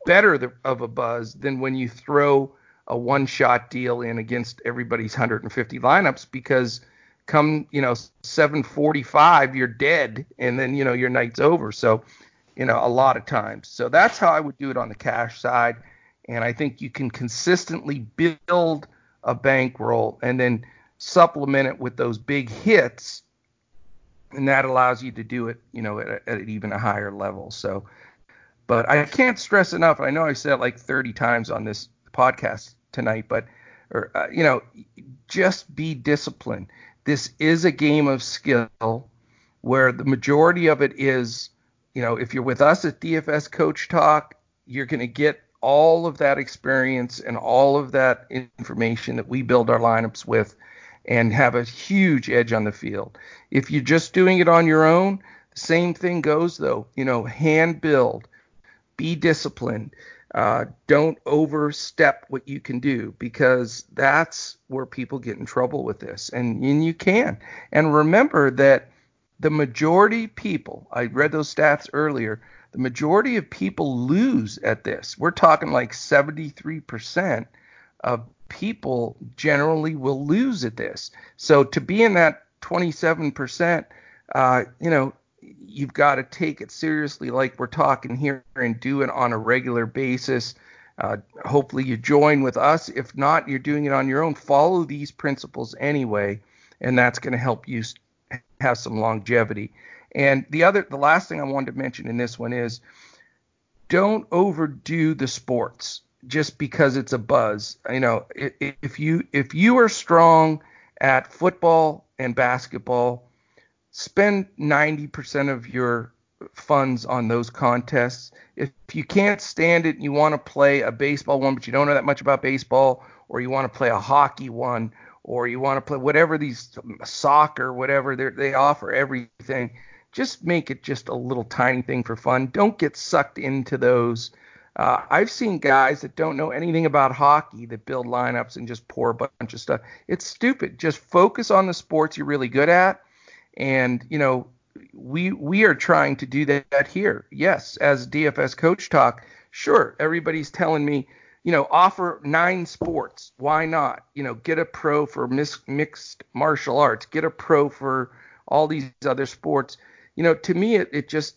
better of a buzz than when you throw a one shot deal in against everybody's 150 lineups because come you know 745 you're dead and then you know your night's over so you know a lot of times so that's how i would do it on the cash side and I think you can consistently build a bankroll and then supplement it with those big hits, and that allows you to do it, you know, at, at even a higher level. So, but I can't stress enough. I know I said it like 30 times on this podcast tonight, but or uh, you know, just be disciplined. This is a game of skill where the majority of it is, you know, if you're with us at DFS Coach Talk, you're going to get all of that experience and all of that information that we build our lineups with and have a huge edge on the field. If you're just doing it on your own, the same thing goes though. You know, hand build, be disciplined. Uh, don't overstep what you can do because that's where people get in trouble with this, and, and you can. And remember that the majority people, I read those stats earlier, the majority of people lose at this. We're talking like 73% of people generally will lose at this. So to be in that 27%, uh, you know, you've got to take it seriously, like we're talking here, and do it on a regular basis. Uh, hopefully, you join with us. If not, you're doing it on your own. Follow these principles anyway, and that's going to help you have some longevity. And the other, the last thing I wanted to mention in this one is don't overdo the sports just because it's a buzz. You know, if you if you are strong at football and basketball, spend 90% of your funds on those contests. If you can't stand it and you want to play a baseball one, but you don't know that much about baseball, or you want to play a hockey one, or you want to play whatever these soccer, whatever they offer everything just make it just a little tiny thing for fun. Don't get sucked into those Uh, I've seen guys that don't know anything about hockey that build lineups and just pour a bunch of stuff. It's stupid. Just focus on the sports you're really good at, and you know we we are trying to do that here. Yes, as DFS coach talk, sure, everybody's telling me, you know, offer nine sports. Why not? You know, get a pro for mis- mixed martial arts, get a pro for all these other sports. You know, to me, it, it just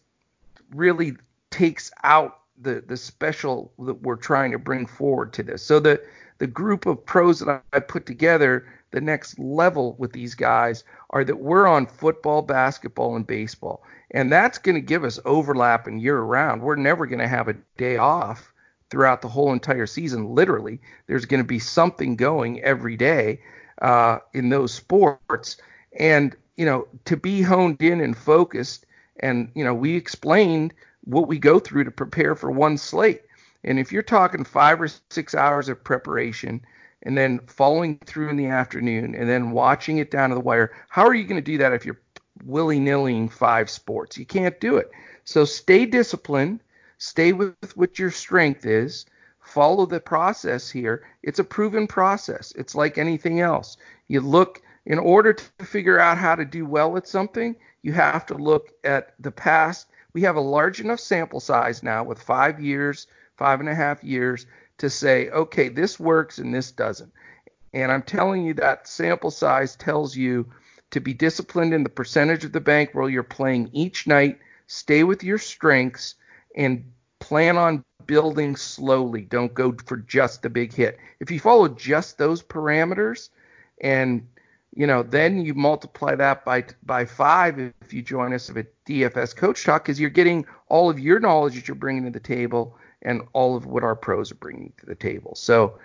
really takes out the the special that we're trying to bring forward to this. So the the group of pros that I put together, the next level with these guys are that we're on football, basketball, and baseball, and that's going to give us overlap and year round. We're never going to have a day off throughout the whole entire season. Literally, there's going to be something going every day uh, in those sports, and you know to be honed in and focused. And you know we explained what we go through to prepare for one slate. And if you're talking five or six hours of preparation and then following through in the afternoon and then watching it down to the wire, how are you going to do that if you're willy nillying five sports? You can't do it. So stay disciplined, stay with what your strength is, follow the process here. It's a proven process. It's like anything else. You look, in order to figure out how to do well at something, you have to look at the past we have a large enough sample size now with five years, five and a half years to say, okay, this works and this doesn't. And I'm telling you that sample size tells you to be disciplined in the percentage of the bankroll you're playing each night, stay with your strengths, and plan on building slowly. Don't go for just the big hit. If you follow just those parameters and you know, then you multiply that by by five if you join us at DFS Coach Talk, because you're getting all of your knowledge that you're bringing to the table and all of what our pros are bringing to the table. So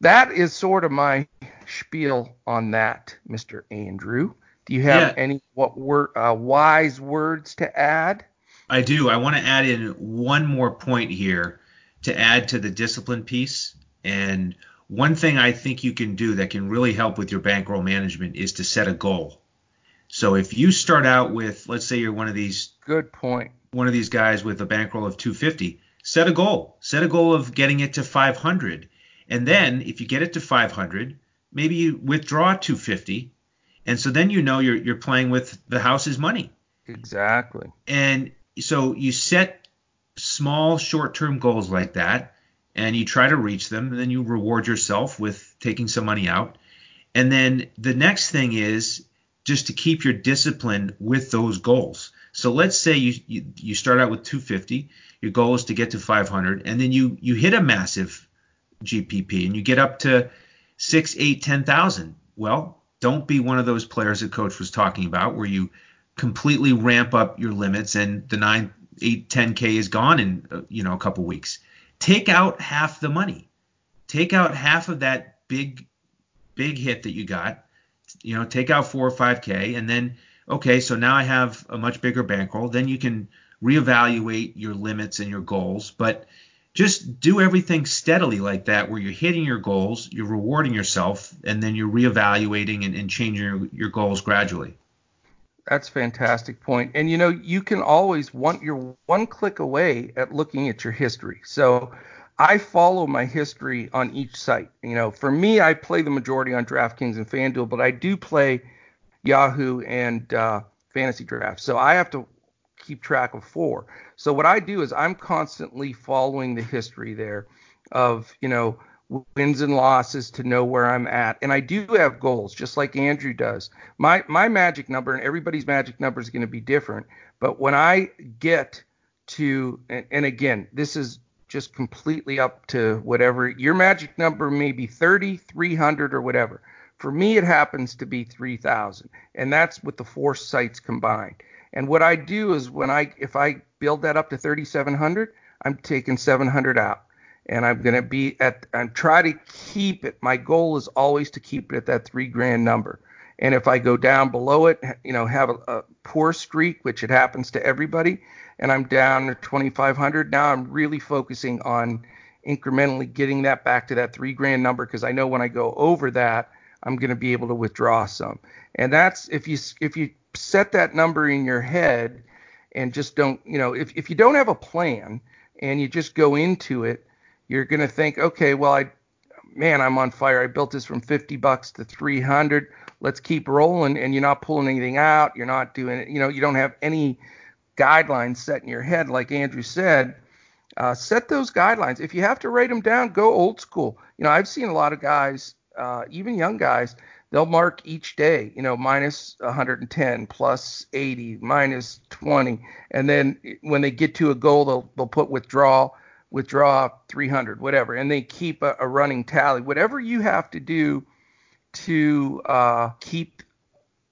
that is sort of my spiel on that, Mr. Andrew. Do you have yeah. any what were uh, wise words to add? I do. I want to add in one more point here to add to the discipline piece and one thing I think you can do that can really help with your bankroll management is to set a goal. So if you start out with, let's say you're one of these good point, one of these guys with a bankroll of 250, set a goal. Set a goal of getting it to 500, and then if you get it to 500, maybe you withdraw 250, and so then you know you're you're playing with the house's money. Exactly. And so you set small short-term goals like that and you try to reach them, and then you reward yourself with taking some money out. And then the next thing is just to keep your discipline with those goals. So let's say you, you, you start out with 250, your goal is to get to 500, and then you you hit a massive GPP and you get up to six, eight, ten thousand. Well, don't be one of those players that coach was talking about where you completely ramp up your limits and the nine, eight, 10k is gone in uh, you know a couple weeks take out half the money. Take out half of that big big hit that you got. You know, take out 4 or 5k and then okay, so now I have a much bigger bankroll. Then you can reevaluate your limits and your goals, but just do everything steadily like that where you're hitting your goals, you're rewarding yourself, and then you're reevaluating and, and changing your, your goals gradually. That's fantastic point. And you know, you can always want you're one click away at looking at your history. So I follow my history on each site. You know, for me, I play the majority on DraftKings and FanDuel, but I do play Yahoo and uh, Fantasy Draft. So I have to keep track of four. So what I do is I'm constantly following the history there of, you know, wins and losses to know where I'm at. And I do have goals, just like Andrew does. My my magic number and everybody's magic number is going to be different. But when I get to and, and again, this is just completely up to whatever your magic number may be 30, 300 or whatever. For me, it happens to be 3,000, and that's with the four sites combined. And what I do is when I if I build that up to 3,700, I'm taking 700 out and I'm going to be at and try to keep it. My goal is always to keep it at that three grand number. And if I go down below it, you know, have a, a poor streak, which it happens to everybody, and I'm down to 2,500, now I'm really focusing on incrementally getting that back to that three grand number because I know when I go over that, I'm going to be able to withdraw some. And that's if you if you set that number in your head and just don't, you know, if if you don't have a plan and you just go into it, you're going to think, okay, well, I, man, I'm on fire. I built this from 50 bucks to 300. Let's keep rolling. And you're not pulling anything out. You're not doing it. You know, you don't have any guidelines set in your head. Like Andrew said, uh, set those guidelines. If you have to write them down, go old school. You know, I've seen a lot of guys, uh, even young guys, they'll mark each day, you know, minus 110, plus 80, minus 20, and then when they get to a goal, they'll they'll put withdraw, withdraw 300, whatever, and they keep a, a running tally. Whatever you have to do to uh, keep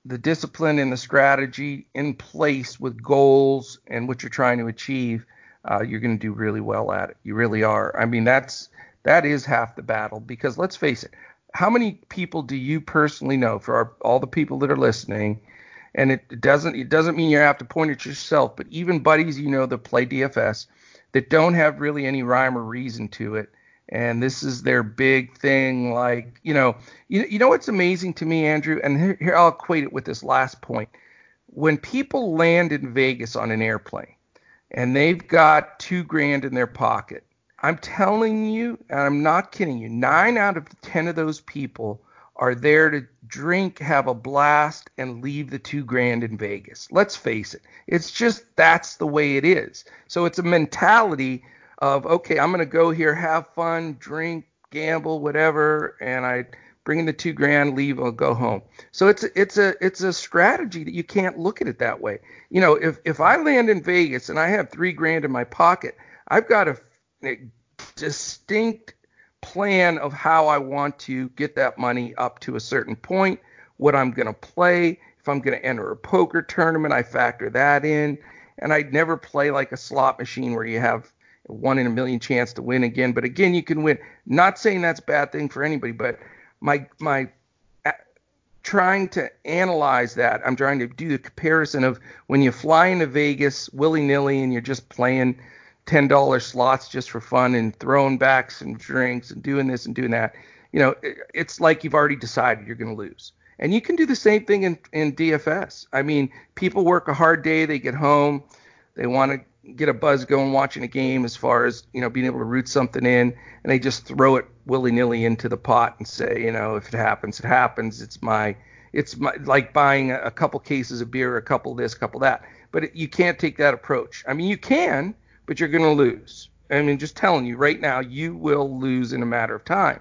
the discipline and the strategy in place with goals and what you're trying to achieve, uh, you're going to do really well at it. You really are. I mean, that's that is half the battle because let's face it, how many people do you personally know for our, all the people that are listening? And it doesn't it doesn't mean you have to point at yourself, but even buddies you know that play DFS that don't have really any rhyme or reason to it, and this is their big thing. Like you know, you, you know what's amazing to me, Andrew, and here, here I'll equate it with this last point. When people land in Vegas on an airplane and they've got two grand in their pocket I'm telling you, and I'm not kidding you, nine out of ten of those people are there to drink, have a blast, and leave the two grand in Vegas. Let's face it. It's just that's the way it is. So it's a mentality of, okay, I'm going to go here, have fun, drink, gamble, whatever, and I bring in the two grand, leave, I'll go home. So it's it's a it's a strategy that you can't look at it that way. You know, if if I land in Vegas and I have three grand in my pocket, I've got to a distinct plan of how I want to get that money up to a certain point, what I'm going to play. If I'm going to enter a poker tournament, I factor that in. And I'd never play like a slot machine where you have one in a million chance to win again. But again, you can win. Not saying that's a bad thing for anybody, but my my trying to analyze that. I'm trying to do the comparison of when you fly into Vegas willy nilly and you're just playing ten dollar slots just for fun and throwing back some drinks and doing this and doing that. You know, it's like you've already decided you're going to lose. And you can do the same thing in, in DFS. I mean, people work a hard day, they get home, they want to get a buzz going watching a game as far as, you know, being able to root something in, and they just throw it willy-nilly into the pot and say, you know, if it happens, it happens. It's my it's my, like buying a, a couple cases of beer, a couple this, a couple that. But it, you can't take that approach. I mean, you can, but you're going to lose. I mean, just telling you right now, you will lose in a matter of time.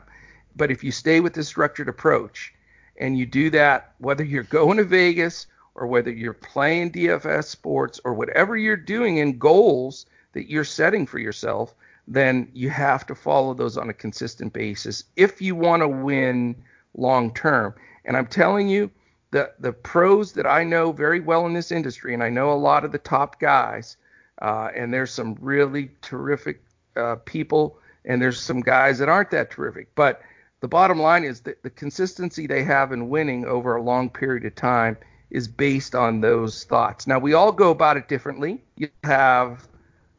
But if you stay with this structured approach and you do that, whether you're going to Vegas or whether you're playing DFS sports or whatever you're doing in goals that you're setting for yourself, then you have to follow those on a consistent basis if you want to win long term. And I'm telling you, the the pros that I know very well in this industry, and I know a lot of the top guys, uh, and there's some really terrific uh, people, and there's some guys that aren't that terrific. But the bottom line is that the consistency they have in winning over a long period of time is based on those thoughts. Now, we all go about it differently. You have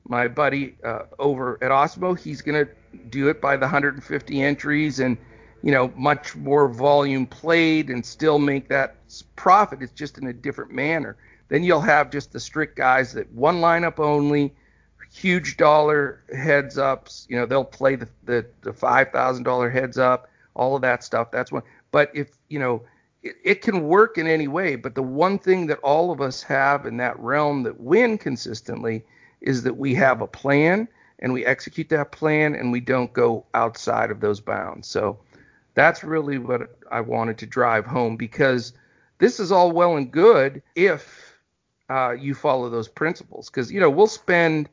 my buddy uh, over at Awesemo, he's going to do it by the 150 entries and you know much more volume played and still make that profit. It's just in a different manner. Then you'll have just the strict guys that one lineup only, huge dollar heads ups. You know, they'll play the the, the five thousand dollar heads up, all of that stuff. That's one. But if you know, it, it can work in any way. But the one thing that all of us have in that realm that win consistently is that we have a plan and we execute that plan and we don't go outside of those bounds. So that's really what I wanted to drive home because this is all well and good if uh, you follow those principles. Because you know we'll spend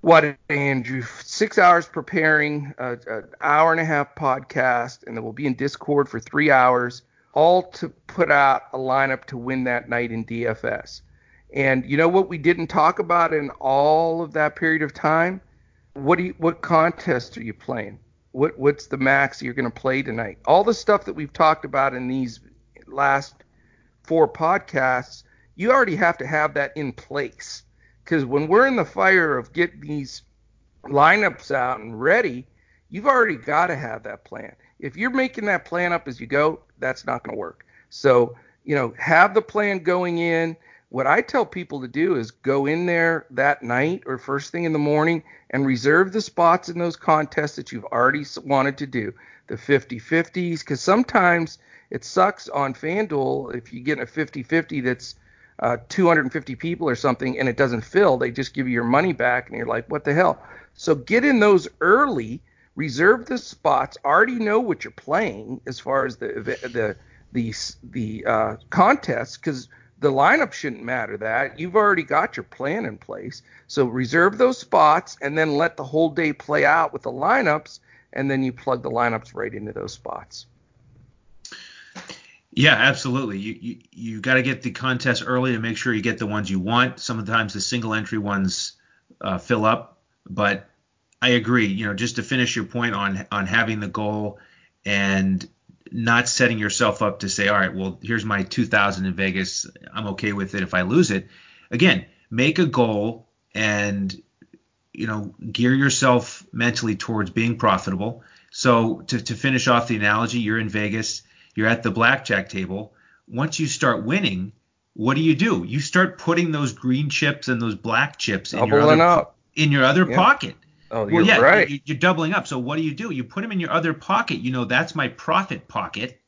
what Andrew six hours preparing an hour and a half podcast, and then we'll be in Discord for three hours, all to put out a lineup to win that night in DFS. And you know what we didn't talk about in all of that period of time? What do you, what contest are you playing? What what's the max you're going to play tonight? All the stuff that we've talked about in these last four podcasts you already have to have that in place. Because when we're in the fire of getting these lineups out and ready, you've already got to have that plan. If you're making that plan up as you go, that's not going to work. So, you know, have the plan going in, what I tell people to do is go in there that night or first thing in the morning and reserve the spots in those contests that you've already wanted to do, the 50-50s, because sometimes it sucks on FanDuel if you get a 50-50 that's uh, 250 people or something and it doesn't fill. They just give you your money back and you're like, what the hell? So get in those early, reserve the spots, already know what you're playing as far as the the the the uh, contest because the lineup shouldn't matter that. You've already got your plan in place. So reserve those spots and then let the whole day play out with the lineups and then you plug the lineups right into those spots. Yeah, absolutely. You you, you got to get the contest early to make sure you get the ones you want. Sometimes the single entry ones uh, fill up, but I agree. You know, just to finish your point on on having the goal and not setting yourself up to say, all right, well, here's my 2000 in Vegas. I'm okay with it if I lose it. Again, make a goal and you know gear yourself mentally towards being profitable. So to, to finish off the analogy, you're in Vegas, you're at the blackjack table. Once you start winning, what do you do? You start putting those green chips and those black chips in your other, in your other Yeah. pocket. Oh, Well, you're yeah, right. you- You're doubling up. So what do you do? You put them in your other pocket. You know that's my profit pocket,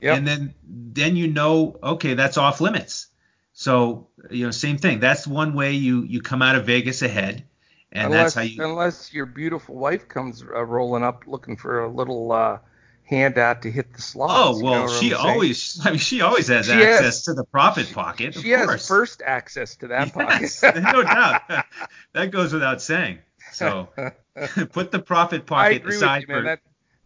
Yep. and then then you know okay that's off limits. So you know same thing. That's one way you you come out of Vegas ahead, and unless, that's how you. unless your beautiful wife comes uh, rolling up looking for a little uh, handout to hit the slots. Oh you know well, she always I mean she always has She has- access to the profit pocket. Of she has course. first access to that Yes, pocket. no doubt. that goes without saying. So put the profit I pocket agree aside with you, man. for. That,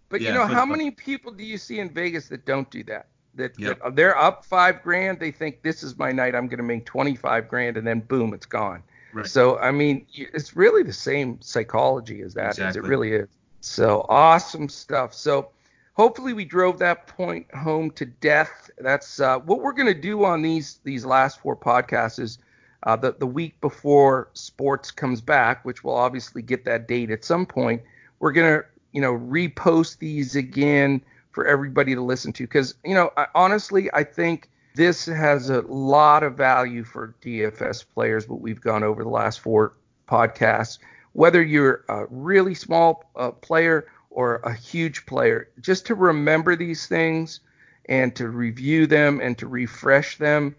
but Yeah, you know, how many people do you see in Vegas that don't do that? That, Yep. that they're up five grand, they think this is my night, I'm going to make 25 grand, and then boom, it's gone. Right. So I mean, it's really the same psychology as that, as It really is. So awesome stuff. So hopefully we drove that point home to death. That's uh, what we're going to do on these these last four podcasts. Is uh, the the week before sports comes back, which we'll obviously get that date at some point. We're gonna you know repost these again for everybody to listen to because you know I, honestly I think this has a lot of value for DFS players. What we've gone over the last four podcasts, whether you're a really small uh, player or a huge player, just to remember these things and to review them and to refresh them.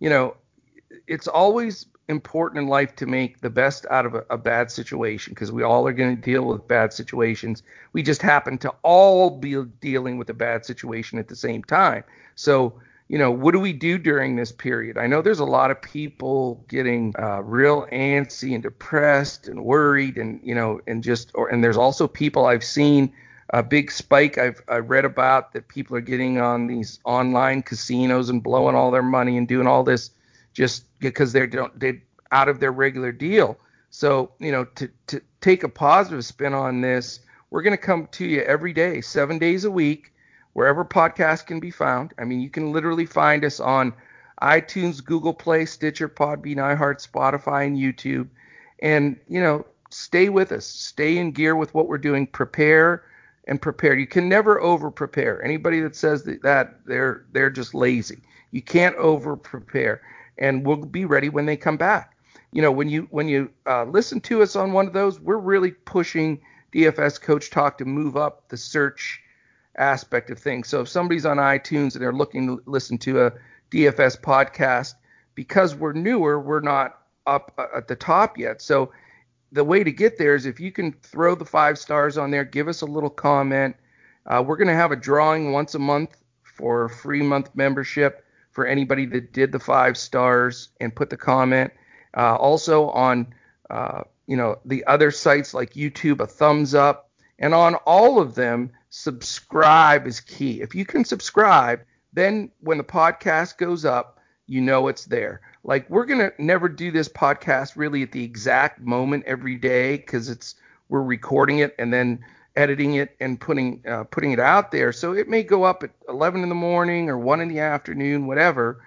You know, it's always important in life to make the best out of a, a bad situation because we all are going to deal with bad situations. We just happen to all be dealing with a bad situation at the same time. So, you know, what do we do during this period? I know there's a lot of people getting uh, real antsy and depressed and worried, and you know, and just or and there's also people I've seen a big spike I've I read about that people are getting on these online casinos and blowing all their money and doing all this just because they're don't they out of their regular deal. So you know to to take a positive spin on this, we're going to come to you every day, seven days a week, wherever podcasts can be found. I mean, you can literally find us on iTunes, Google Play, Stitcher, Podbean, iHeart, Spotify, and YouTube. And you know, stay with us, stay in gear with what we're doing. Prepare and prepare. You can never over prepare. Anybody that says that, they're they're just lazy. You can't over prepare, and we'll be ready when they come back. You know, when you when you uh, listen to us on one of those, we're really pushing DFS Coach Talk to move up the search aspect of things. So if somebody's on iTunes and they're looking to listen to a DFS podcast, because we're newer, we're not up uh, at the top yet. So the way to get there is if you can throw the five stars on there, give us a little comment. Uh, we're going to have a drawing once a month for a free month membership for anybody that did the five stars and put the comment. Uh, also on uh, you know the other sites like YouTube, a thumbs up, and on all of them, subscribe is key. If you can subscribe, then when the podcast goes up, you know it's there. Like we're gonna never do this podcast really at the exact moment every day because it's we're recording it and then editing it and putting uh, putting it out there. So it may go up at 11 in the morning or one in the afternoon, whatever.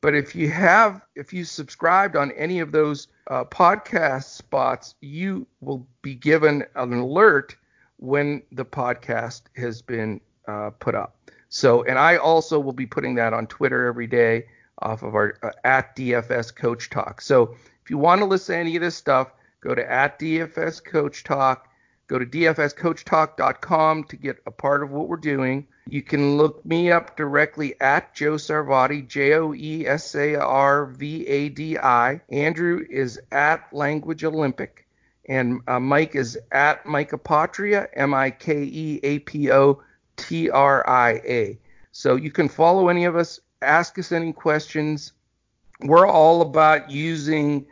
But if you have if you subscribed on any of those uh, podcast spots, you will be given an alert when the podcast has been uh, put up. So, and I also will be putting that on Twitter every day off of our uh, at DFS Coach Talk. So if you want to listen to any of this stuff, go to at DFS Coach Talk. Go to dfscoachtalk.com to get a part of what we're doing. You can look me up directly at Joe Sarvadi, J O E S A R V A D I. Andrew is at Language Olympic, and uh, Mike is at Mike Apotria, M I K E A P O T R I A. So you can follow any of us, ask us any questions. We're all about using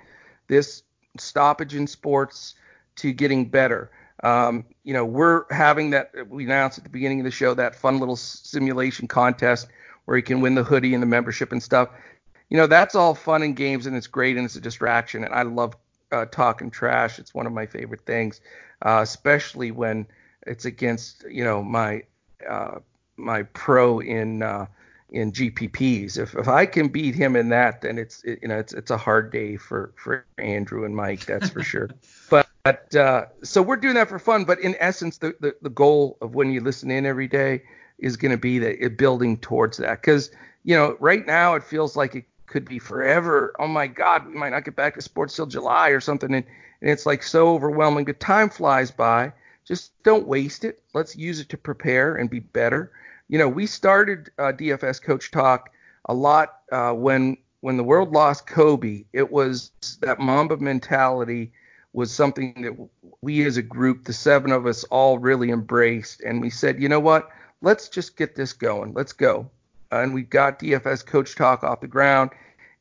this stoppage in sports to getting better. Um, you know, we're having that. We announced at the beginning of the show that fun little simulation contest where you can win the hoodie and the membership and stuff. You know, that's all fun and games and it's great and it's a distraction. And I love uh, talking trash. It's one of my favorite things, uh, especially when it's against you know my uh, my pro in uh, in GPPs. If if I can beat him in that, then it's it, you know it's it's a hard day for for Andrew and Mike, that's for sure. but but uh, so we're doing that for fun. But in essence, the the, the goal of when you listen in every day is going to be that building towards that because you know right now it feels like it could be forever. Oh my God, we might not get back to sports till July or something, and, and it's like so overwhelming. But time flies by. Just don't waste it. Let's use it to prepare and be better you know, we started uh, DFS Coach Talk a lot uh, when when the world lost Kobe. It was that Mamba mentality was something that we as a group, the seven of us, all really embraced, and we said, you know what? Let's just get this going. Let's go. And we got DFS Coach Talk off the ground,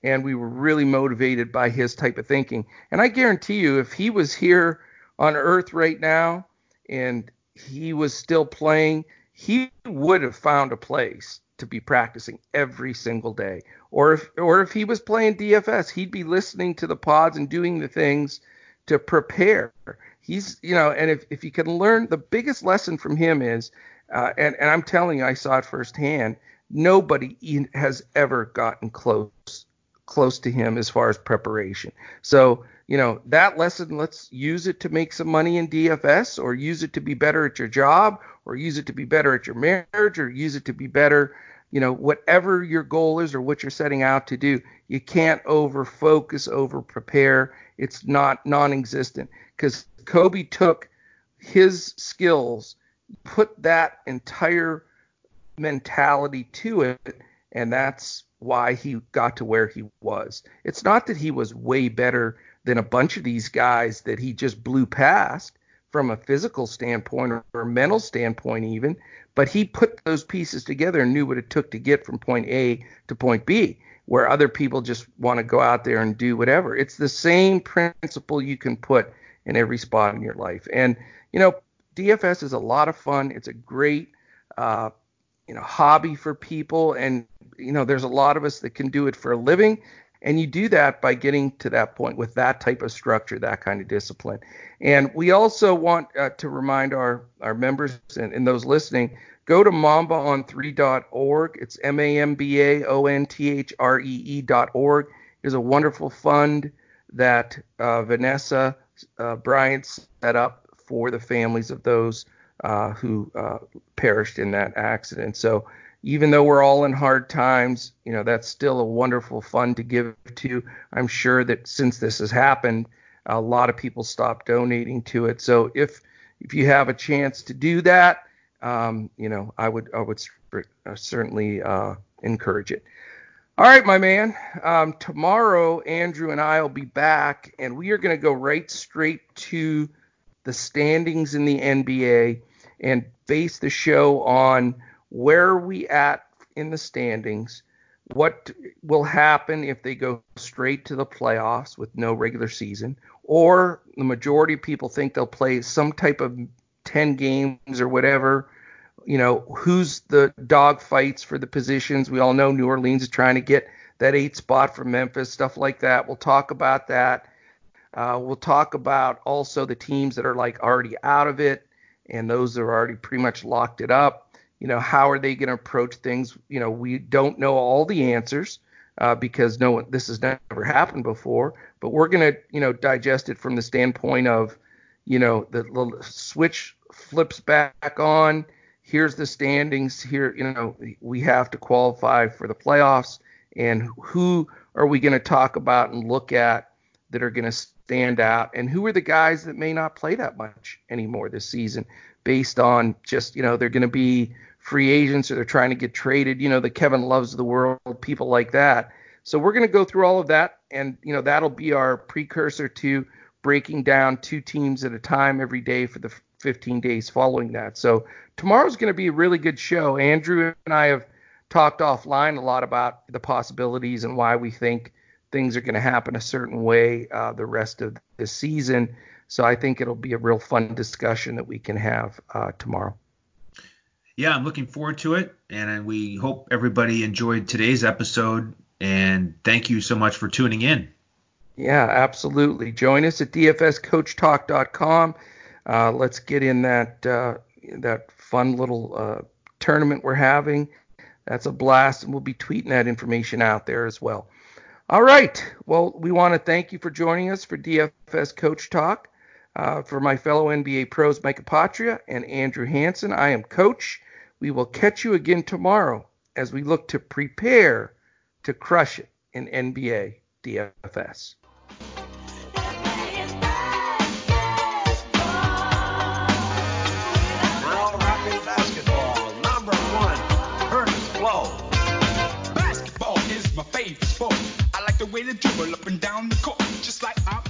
and we were really motivated by his type of thinking. And I guarantee you, if he was here on Earth right now and he was still playing, he would have found a place to be practicing every single day. Or if or if he was playing DFS, he'd be listening to the pods and doing the things to prepare. He's you know, and if if you can learn the biggest lesson from him is, uh, and and I'm telling you, I saw it firsthand. Nobody has ever gotten close close to him as far as preparation. So you know that lesson let's use it to make some money in dfs or use it to be better at your job or use it to be better at your marriage or use it to be better you know whatever your goal is or what you're setting out to do. You can't over focus over prepare it's not non-existent. Because kobe took his skills put that entire mentality to it and that's why he got to where he was. It's not that he was way better than a bunch of these guys that he just blew past from a physical standpoint or a mental standpoint even but he put those pieces together and knew what it took to get from point A to point B where other people just want to go out there and do whatever. It's the same principle you can put in every spot in your life. And you know DFS is a lot of fun. It's a great uh, you know hobby for people and you know there's a lot of us that can do it for a living and you do that by getting to that point with that type of structure, that kind of discipline. And we also want uh, to remind our, our members and, and those listening go to mambaon3.org. It's M A M B A O N T H R E E.org. There's a wonderful fund that uh, Vanessa uh, Bryant set up for the families of those uh, who uh, perished in that accident. So even though we're all in hard times, you know, that's still a wonderful fund to give to. I'm sure that since this has happened, a lot of people stopped donating to it. So if if you have a chance to do that, um, you know, I would I would uh, certainly uh, encourage it. All right, my man. Um, tomorrow, Andrew and I will be back, and we are going to go right straight to the standings in the NBA and base the show on where are we at in the standings? What will happen if they go straight to the playoffs with no regular season? Or the majority of people think they'll play some type of 10 games or whatever. You know, who's the dog fights for the positions? We all know New Orleans is trying to get that eight spot from Memphis, stuff like that. We'll talk about that. Uh, we'll talk about also the teams that are like already out of it and those that are already pretty much locked it up you know, how are they going to approach things? You know, we don't know all the answers uh, because no one, this has never happened before, but we're going to, you know, digest it from the standpoint of, you know, the little switch flips back on. Here's the standings. Here, you know, we have to qualify for the playoffs, and who are we going to talk about and look at that are going to stand out, and who are the guys that may not play that much anymore this season, based on just you know they're going to be free agents or they're trying to get traded. You know the Kevin Loves the world, people like that. So we're going to go through all of that, and you know that'll be our precursor to breaking down two teams at a time every day for the 15 days following that. So tomorrow's going to be a really good show. Andrew and I have talked offline a lot about the possibilities and why we think things are going to happen a certain way uh, the rest of the season. So I think it'll be a real fun discussion that we can have uh, tomorrow. Yeah, I'm looking forward to it, and we hope everybody enjoyed today's episode. And thank you so much for tuning in. Yeah, absolutely. Join us at dfscoachtalk.com. Uh, let's get in that uh, that fun little uh, tournament we're having. That's a blast, and we'll be tweeting that information out there as well. All right. Well, we want to thank you for joining us for DFS Coach Talk. Uh, for my fellow NBA pros, Mike Apotria and Andrew Hanson, I am Coach. We will catch you again tomorrow as we look to prepare to crush it in NBA DFS. play the dribble up and down the court, just like I